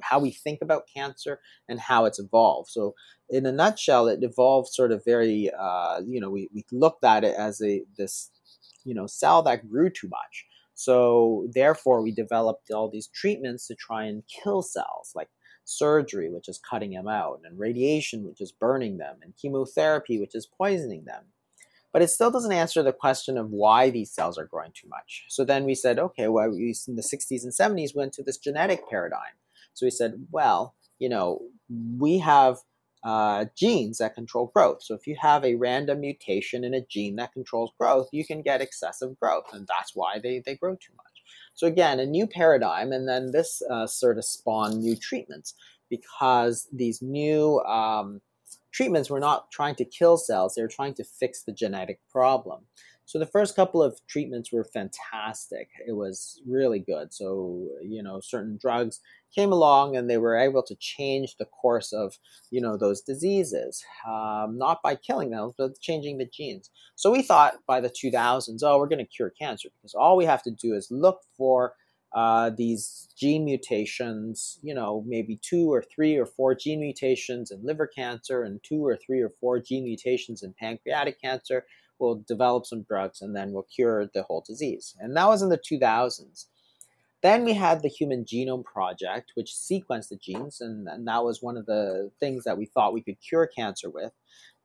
how we think about cancer and how it's evolved. So, in a nutshell, it evolved sort of very. Uh, you know, we, we looked at it as a this you know cell that grew too much. So therefore, we developed all these treatments to try and kill cells, like surgery, which is cutting them out, and radiation, which is burning them, and chemotherapy, which is poisoning them. But it still doesn't answer the question of why these cells are growing too much. So then we said, okay, well, we, in the 60s and 70s went to this genetic paradigm. So we said, well, you know, we have uh, genes that control growth. So if you have a random mutation in a gene that controls growth, you can get excessive growth, and that's why they, they grow too much. So again, a new paradigm, and then this uh, sort of spawned new treatments because these new um, treatments were not trying to kill cells; they were trying to fix the genetic problem. So the first couple of treatments were fantastic. It was really good. So you know, certain drugs came along and they were able to change the course of you know those diseases um, not by killing them but changing the genes so we thought by the 2000s oh we're going to cure cancer because all we have to do is look for uh, these gene mutations you know maybe two or three or four gene mutations in liver cancer and two or three or four gene mutations in pancreatic cancer we'll develop some drugs and then we'll cure the whole disease and that was in the 2000s then we had the Human Genome Project, which sequenced the genes, and, and that was one of the things that we thought we could cure cancer with.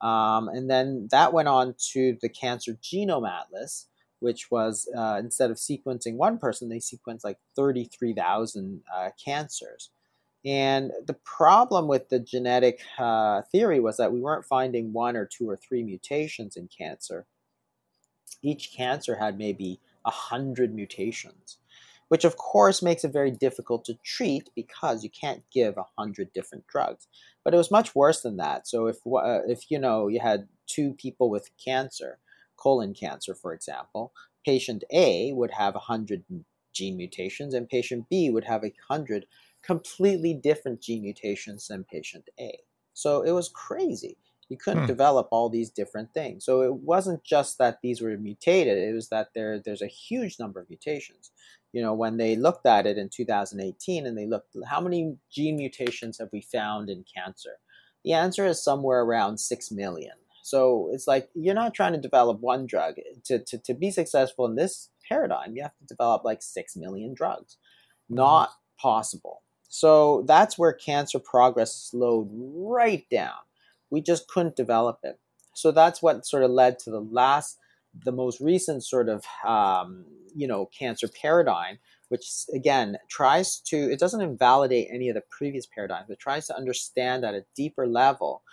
Um, and then that went on to the Cancer Genome Atlas, which was uh, instead of sequencing one person, they sequenced like 33,000 uh, cancers. And the problem with the genetic uh, theory was that we weren't finding one or two or three mutations in cancer. Each cancer had maybe a hundred mutations which of course makes it very difficult to treat because you can't give a hundred different drugs. But it was much worse than that. So if uh, if you know you had two people with cancer, colon cancer, for example, patient A would have a hundred gene mutations, and patient B would have a hundred completely different gene mutations than patient A. So it was crazy. You couldn't Hmm. develop all these different things. So it wasn't just that these were mutated; it was that there there's a huge number of mutations. You know, when they looked at it in 2018, and they looked how many gene mutations have we found in cancer? The answer is somewhere around six million. So it's like you're not trying to develop one drug to, to, to be successful in this paradigm. You have to develop like six million drugs. Not possible. So that's where cancer progress slowed right down. We just couldn't develop it. So that's what sort of led to the last, the most recent sort of, um, you know, cancer paradigm, which again tries to, it doesn't invalidate any of the previous paradigms, but tries to understand at a deeper level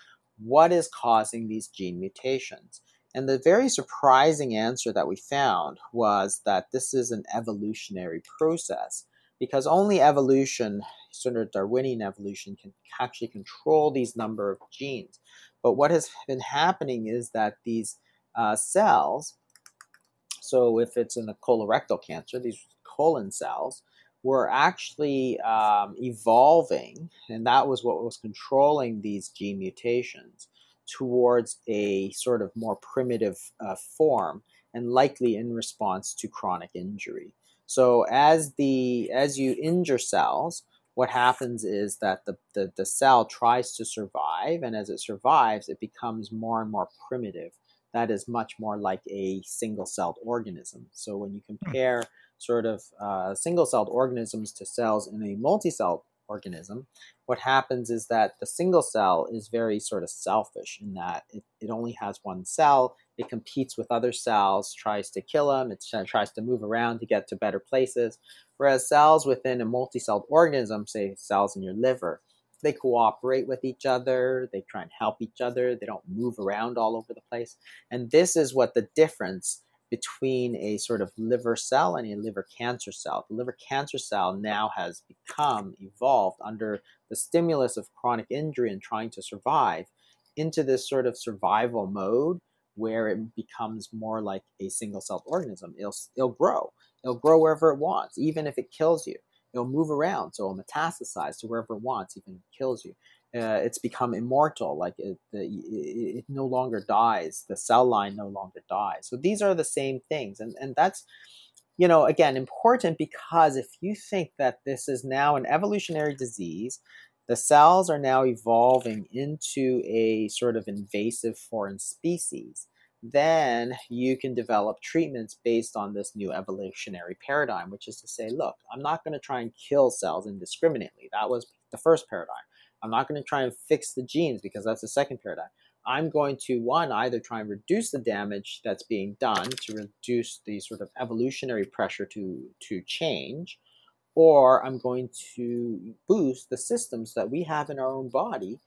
what is causing these gene mutations. And the very surprising answer that we found was that this is an evolutionary process because only evolution, sort of Darwinian evolution, can actually control these number of genes. But what has been happening is that these uh, cells, so if it's in the colorectal cancer, these colon cells, were actually um, evolving, and that was what was controlling these gene mutations towards a sort of more primitive uh, form, and likely in response to chronic injury. So as the as you injure cells, what happens is that the, the, the cell tries to survive, and as it survives, it becomes more and more primitive. That is much more like a single-celled organism. So when you compare sort of uh, single-celled organisms to cells in a multi-celled organism, what happens is that the single cell is very sort of selfish in that it, it only has one cell. It competes with other cells, tries to kill them, it tries to move around to get to better places. Whereas cells within a multi-celled organism, say cells in your liver, they cooperate with each other, they try and help each other, they don't move around all over the place. And this is what the difference between a sort of liver cell and a liver cancer cell. The liver cancer cell now has become evolved under the stimulus of chronic injury and trying to survive into this sort of survival mode where it becomes more like a single celled organism. It'll, it'll grow. It'll grow wherever it wants, even if it kills you. It'll move around, so it'll metastasize to wherever it wants, even if it kills you. Uh, it's become immortal. Like it, it, it, no longer dies. The cell line no longer dies. So these are the same things, and and that's you know again important because if you think that this is now an evolutionary disease, the cells are now evolving into a sort of invasive foreign species. Then you can develop treatments based on this new evolutionary paradigm, which is to say, look, I'm not going to try and kill cells indiscriminately. That was the first paradigm. I'm not going to try and fix the genes because that's the second paradigm. I'm going to, one, either try and reduce the damage that's being done to reduce the sort of evolutionary pressure to, to change, or I'm going to boost the systems that we have in our own body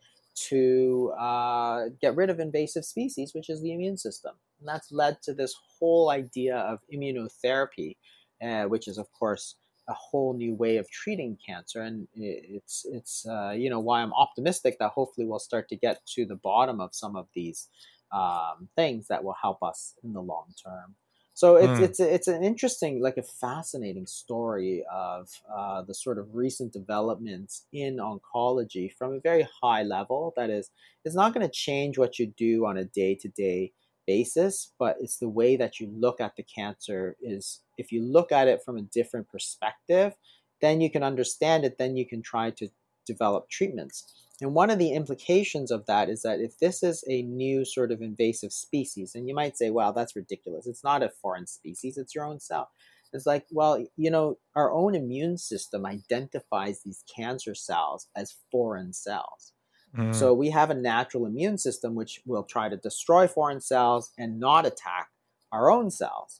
to uh, get rid of invasive species, which is the immune system. And that's led to this whole idea of immunotherapy, uh, which is, of course, a whole new way of treating cancer, and it's it's uh, you know why I'm optimistic that hopefully we'll start to get to the bottom of some of these um, things that will help us in the long term. So it's mm. it's it's an interesting, like a fascinating story of uh, the sort of recent developments in oncology from a very high level. That is, it's not going to change what you do on a day to day basis, but it's the way that you look at the cancer is if you look at it from a different perspective, then you can understand it, then you can try to develop treatments. And one of the implications of that is that if this is a new sort of invasive species, and you might say, wow, that's ridiculous. It's not a foreign species, it's your own cell. It's like, well, you know, our own immune system identifies these cancer cells as foreign cells. Mm. So we have a natural immune system which will try to destroy foreign cells and not attack our own cells.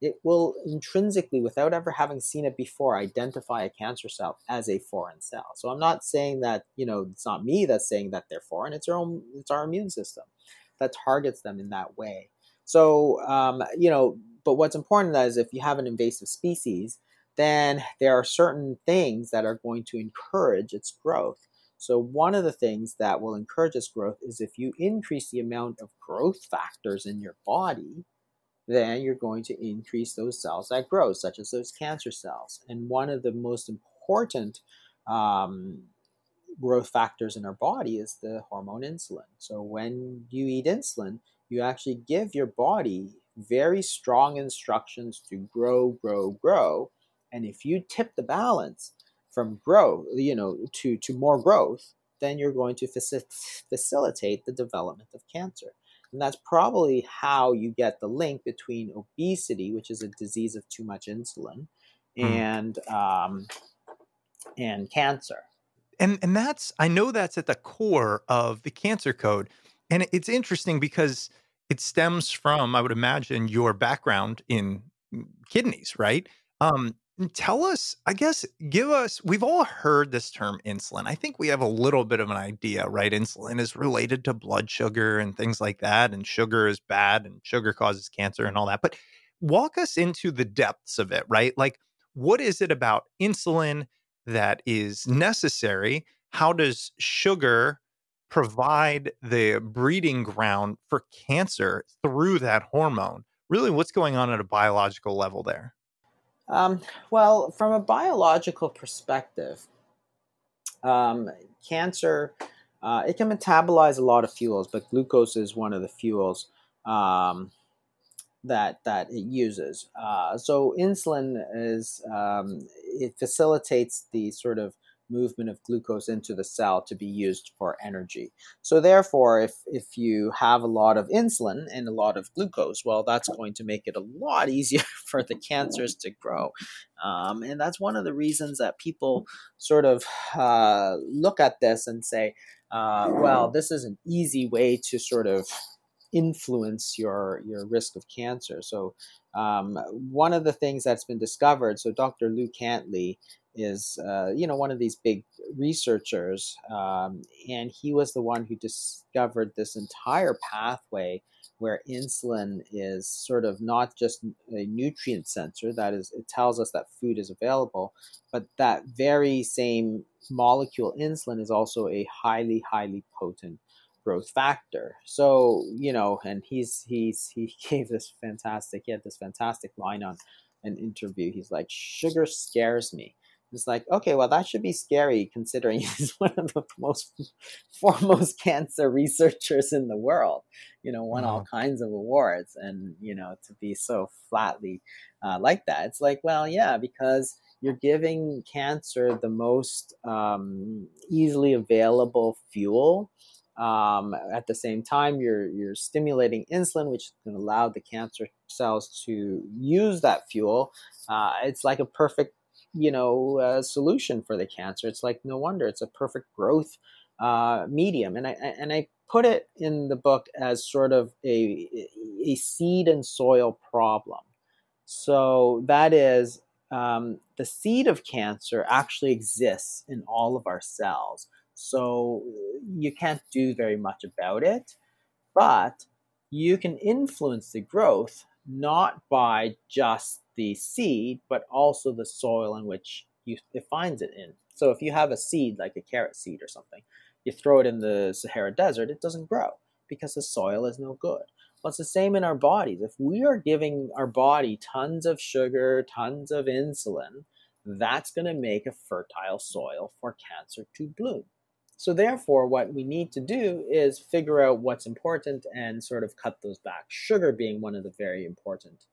It will intrinsically, without ever having seen it before, identify a cancer cell as a foreign cell. So I'm not saying that, you know, it's not me that's saying that they're foreign. It's our own, it's our immune system that targets them in that way. So, um, you know, but what's important is if you have an invasive species, then there are certain things that are going to encourage its growth. So, one of the things that will encourage its growth is if you increase the amount of growth factors in your body, then you're going to increase those cells that grow, such as those cancer cells. And one of the most important um, growth factors in our body is the hormone insulin. So when you eat insulin, you actually give your body very strong instructions to grow, grow, grow. And if you tip the balance from grow, you know, to, to more growth, then you're going to facilitate the development of cancer. And that's probably how you get the link between obesity, which is a disease of too much insulin, mm. and um, and cancer. And and that's I know that's at the core of the cancer code. And it's interesting because it stems from, I would imagine, your background in kidneys, right? Um, Mm, tell us, I guess, give us, we've all heard this term insulin. I think we have a little bit of an idea, right? Insulin is related to blood sugar and things like that, and sugar is bad and sugar causes cancer and all that. But walk us into the depths of it, right? Like, what is it about insulin that is necessary? How does sugar provide the breeding ground for cancer through that hormone? Really, what's going on at a biological level there? Um, well, from a biological perspective, um, cancer uh, it can metabolize a lot of fuels, but glucose is one of the fuels um, that that it uses. Uh, so insulin is um, it facilitates the sort of movement of glucose into the cell to be used for energy. So therefore, if, if you have a lot of insulin and a lot of glucose, well, that's going to make it a lot [laughs] easier for the cancers to grow. Um, and that's one of the reasons that people sort of uh, look at this and say, uh, well, this is an easy way to sort of influence your your risk of cancer. So um, one of the things that's been discovered, so Dr. Lew Cantley is uh, you know one of these big researchers, um, and he was the one who discovered this entire pathway where insulin is sort of not just a nutrient sensor that is it tells us that food is available but that very same molecule insulin is also a highly highly potent growth factor so you know and he's he's he [laughs] gave this fantastic he had this fantastic line on an interview he's like sugar scares me it's like, okay, well, that should be scary considering [laughs] he's one of the most [laughs] foremost cancer researchers in the world. You know, won all mm-hmm. kinds of awards, and you know, to be so flatly uh, like that, it's like, well, yeah, because you're giving cancer the most um, easily available fuel. Um, at the same time, you're you're stimulating insulin, which can allow the cancer cells to use that fuel. Uh, it's like a perfect you know uh, solution for the cancer. It's like no wonder it's a perfect growth uh, medium, and I and I put it in the book as sort of a a seed and soil problem. So that is um, the seed of cancer actually exists in all of our cells. So you can't do very much about it, but you can influence the growth not by just the seed, but also the soil in which you, it finds it in. So if you have a seed, like a carrot seed or something, you throw it in the Sahara Desert, it doesn't grow because the soil is no good. Well, it's the same in our bodies. If we are giving our body tons of sugar, tons of insulin, that's going to make a fertile soil for cancer to bloom. So, therefore, what we need to do is figure out what's important and sort of cut those back. Sugar being one of the very important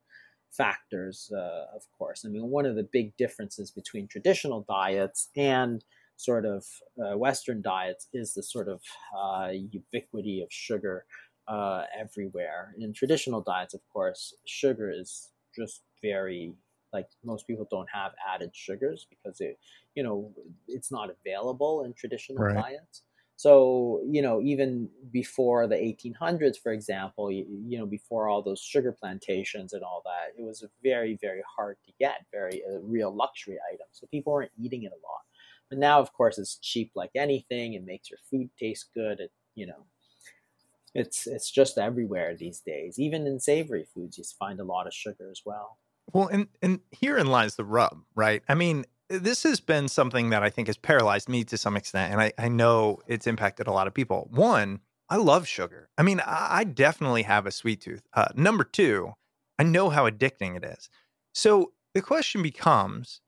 factors, uh, of course. I mean, one of the big differences between traditional diets and sort of uh, Western diets is the sort of uh, ubiquity of sugar uh, everywhere. In traditional diets, of course, sugar is just very like most people don't have added sugars because it, you know, it's not available in traditional right. diets. So, you know, even before the 1800s, for example, you, you, know, before all those sugar plantations and all that, it was very, very hard to get, very a real luxury item. So people weren't eating it a lot. But now, of course, it's cheap like anything. It makes your food taste good. It, you know, it's it's just everywhere these days. Even in savory foods, you find a lot of sugar as well. Well, and and herein lies the rub, right? I mean, this has been something that I think has paralyzed me to some extent, and I, I know it's impacted a lot of people. One, I love sugar. I mean, I, I definitely have a sweet tooth. Uh, number two, I know how addicting it is. So the question becomes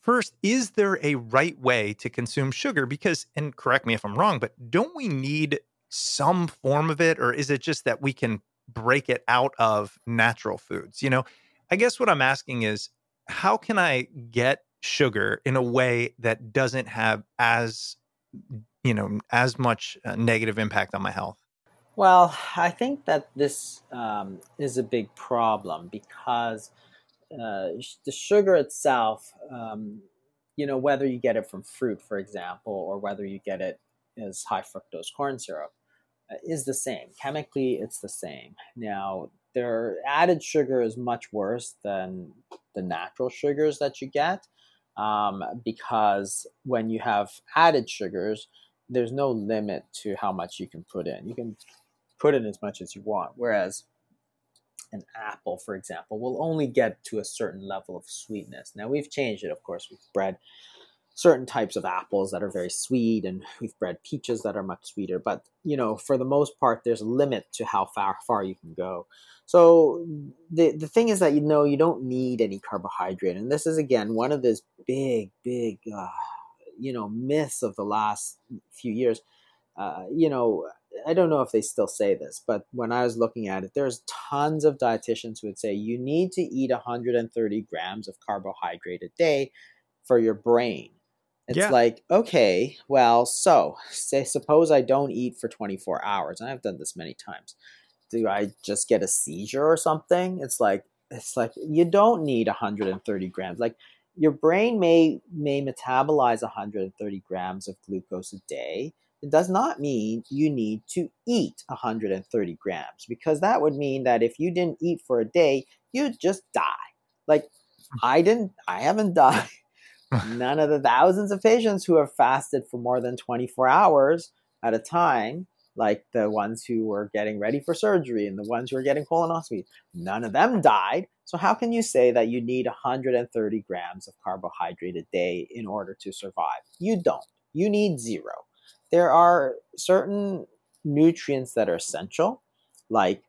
first, is there a right way to consume sugar? Because, and correct me if I'm wrong, but don't we need some form of it, or is it just that we can break it out of natural foods? You know, I guess what I'm asking is, how can I get sugar in a way that doesn't have as you know as much uh, negative impact on my health? Well i think that this um, is a big problem because uh, the sugar itself um, you know whether you get it from fruit for example or whether you get it as high fructose corn syrup uh, is the same. Chemically it's the same. Now their added sugar is much worse than the natural sugars that you get um, because when you have added sugars, there's no limit to how much you can put in. You can put in as much as you want. Whereas an apple, for example, will only get to a certain level of sweetness. Now we've changed it, of course. We've bred certain types of apples that are very sweet, and we've bred peaches that are much sweeter. But you know, for the most part, there's a limit to how far far you can go. So the the thing is that you know you don't need any carbohydrate, and this is again one of those big, big, uh, you know, myths of the last few years. Uh, you know, I don't know if they still say this, but when I was looking at it, there's tons of dietitians who would say you need to eat 130 grams of carbohydrate a day for your brain. It's yeah. like, okay, well, so say suppose I don't eat for 24 hours, and I've done this many times do I just get a seizure or something? It's like it's like you don't need 130 grams. Like your brain may may metabolize 130 grams of glucose a day. It does not mean you need to eat 130 grams because that would mean that if you didn't eat for a day, you'd just die. Like hmm. I didn't, I haven't [laughs] died. [laughs] None of the thousands of patients who have fasted for more than 24 hours at a time like the ones who were getting ready for surgery and the ones who were getting colonoscopy. None of them died. So how can you say that you need 130 grams of carbohydrate a day in order to survive? You don't. You need zero. There are certain nutrients that are essential, like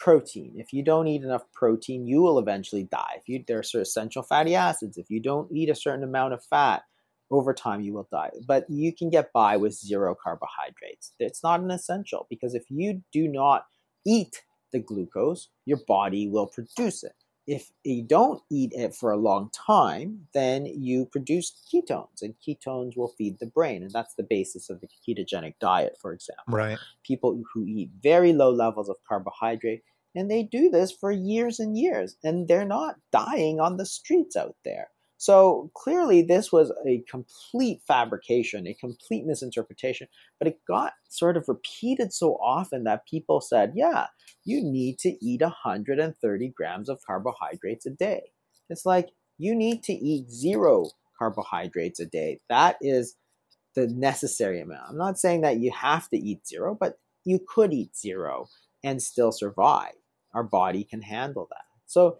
protein. If you don't eat enough protein, you will eventually die. If you there are certain essential fatty acids. If you don't eat a certain amount of fat, over time you will die. But you can get by with zero carbohydrates. It's not an essential because if you do not eat the glucose, your body will produce it. If you don't eat it for a long time, then you produce ketones, and ketones will feed the brain. And that's the basis of the ketogenic diet, for example. Right. People who eat very low levels of carbohydrate, and they do this for years and years, and they're not dying on the streets out there. So clearly, this was a complete fabrication, a complete misinterpretation, but it got sort of repeated so often that people said, yeah, you need to eat 130 grams of carbohydrates a day. It's like you need to eat zero carbohydrates a day. That is the necessary amount. I'm not saying that you have to eat zero, but you could eat zero and still survive. Our body can handle that. So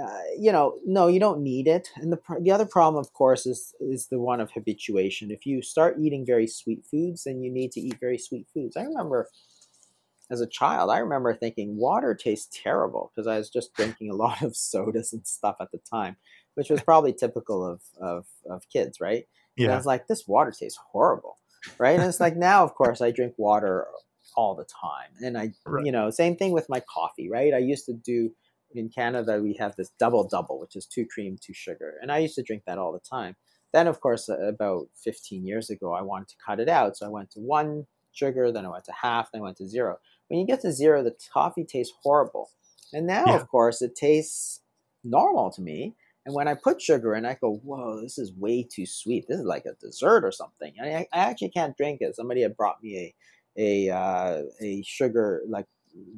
uh, you know, no, you don't need it. And the the other problem, of course, is is the one of habituation. If you start eating very sweet foods, then you need to eat very sweet foods. I remember as a child, I remember thinking water tastes terrible because I was just drinking a [laughs] lot of sodas and stuff at the time, which was probably typical of of, of kids, right? Yeah. And I was like, this water tastes horrible, right? And it's like now, of course, I drink water all the time, and I, right. you know, same thing with my coffee, right? I used to do in Canada, we have this double double, which is two cream, two sugar. And I used to drink that all the time. Then, of course, about 15 years ago, I wanted to cut it out. So I went to one sugar, then I went to half, then I went to zero. When you get to zero, the coffee tastes horrible. And now, yeah. of course, it tastes normal to me. And when I put sugar in, I go, whoa, this is way too sweet. This is like a dessert or something. I, I actually can't drink it. Somebody had brought me a a uh, a sugar like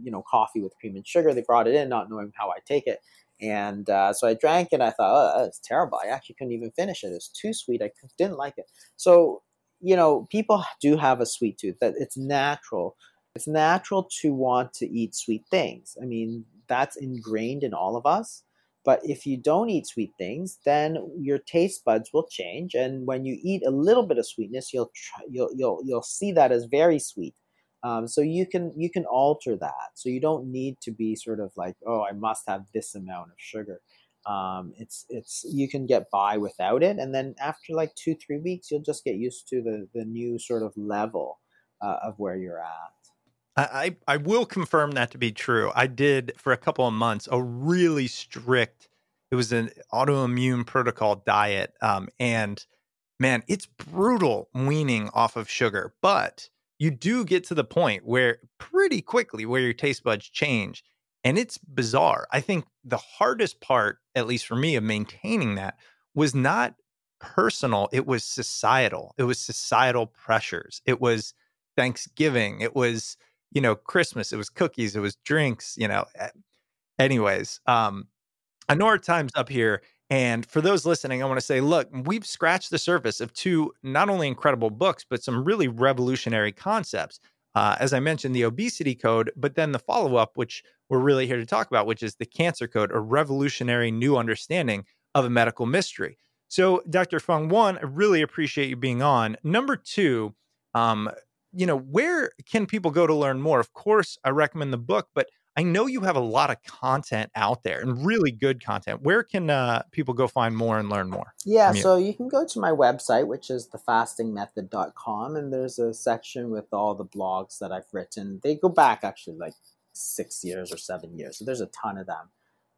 you know coffee with cream and sugar. They brought it in, not knowing how I take it, and uh, so I drank it. I thought, oh, that's terrible. I actually couldn't even finish it. It's too sweet. I didn't like it. So you know, people do have a sweet tooth. That it's natural. It's natural to want to eat sweet things. I mean, that's ingrained in all of us. But if you don't eat sweet things, then your taste buds will change, and when you eat a little bit of sweetness, you'll try, you'll you'll you'll see that as very sweet. Um, so you can you can alter that. So you don't need to be sort of like, oh, I must have this amount of sugar. um, it's it's you can get by without it, and then after like two three weeks, you'll just get used to the the new sort of level uh, of where you're at. I, I will confirm that to be true. I did for a couple of months a really strict. It was an autoimmune protocol diet, um, and man, it's brutal weaning off of sugar. But you do get to the point where pretty quickly where your taste buds change, and it's bizarre. I think the hardest part, at least for me, of maintaining that was not personal; it was societal. It was societal pressures. It was Thanksgiving. It was you know, Christmas, it was cookies, it was drinks, you know. Anyways, um, I know our time's up here. And for those listening, I want to say, look, we've scratched the surface of two not only incredible books, but some really revolutionary concepts. Uh, as I mentioned, the obesity code, but then the follow up, which we're really here to talk about, which is the cancer code, a revolutionary new understanding of a medical mystery. So, Dr. Fung, one, I really appreciate you being on. Number two, um, you know, where can people go to learn more? Of course, I recommend the book, but I know you have a lot of content out there and really good content. Where can uh, people go find more and learn more? Yeah, you? so you can go to my website, which is thefastingmethod.com, and there's a section with all the blogs that I've written. They go back actually like six years or seven years, so there's a ton of them.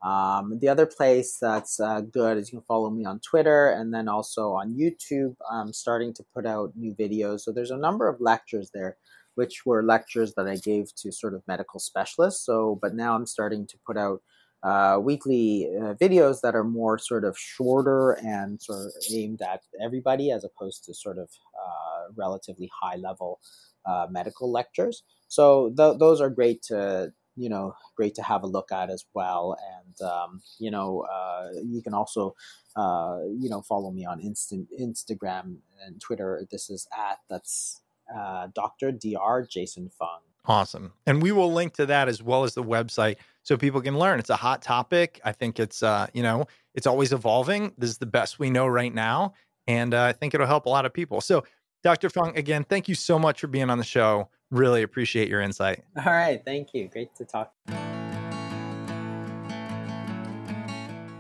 Um, the other place that's uh, good is you can follow me on Twitter and then also on YouTube. I'm starting to put out new videos. So there's a number of lectures there, which were lectures that I gave to sort of medical specialists. So, but now I'm starting to put out uh, weekly uh, videos that are more sort of shorter and sort of aimed at everybody as opposed to sort of uh, relatively high level uh, medical lectures. So th- those are great to you know great to have a look at as well and um, you know uh, you can also uh, you know follow me on instant instagram and twitter this is at that's uh, dr dr jason fung awesome and we will link to that as well as the website so people can learn it's a hot topic i think it's uh, you know it's always evolving this is the best we know right now and uh, i think it'll help a lot of people so dr fung again thank you so much for being on the show Really appreciate your insight. [laughs] All right. Thank you. Great to talk.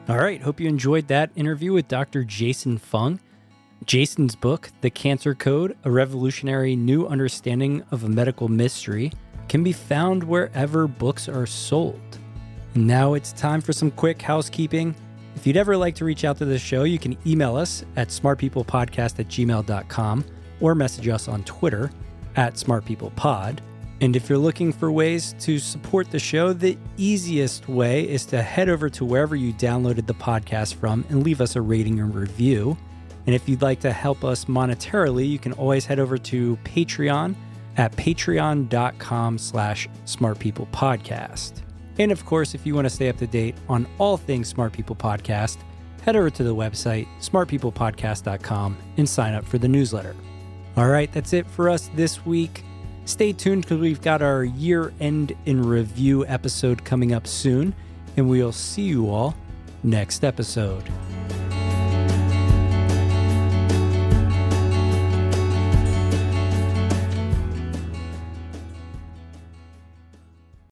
All right. Hope you enjoyed that interview with Dr. Jason Fung. Jason's book, The Cancer Code A Revolutionary New Understanding of a Medical Mystery, can be found wherever books are sold. Now it's time for some quick housekeeping. If you'd ever like to reach out to the show, you can email us at smartpeoplepodcast at gmail.com or message us on Twitter at smartpeoplepod. And if you're looking for ways to support the show, the easiest way is to head over to wherever you downloaded the podcast from and leave us a rating and review. And if you'd like to help us monetarily, you can always head over to Patreon at patreon.com slash smartpeoplepodcast. And of course, if you want to stay up to date on all things Smart People Podcast, head over to the website smartpeoplepodcast.com and sign up for the newsletter. All right, that's it for us this week. Stay tuned because we've got our year end in review episode coming up soon, and we'll see you all next episode.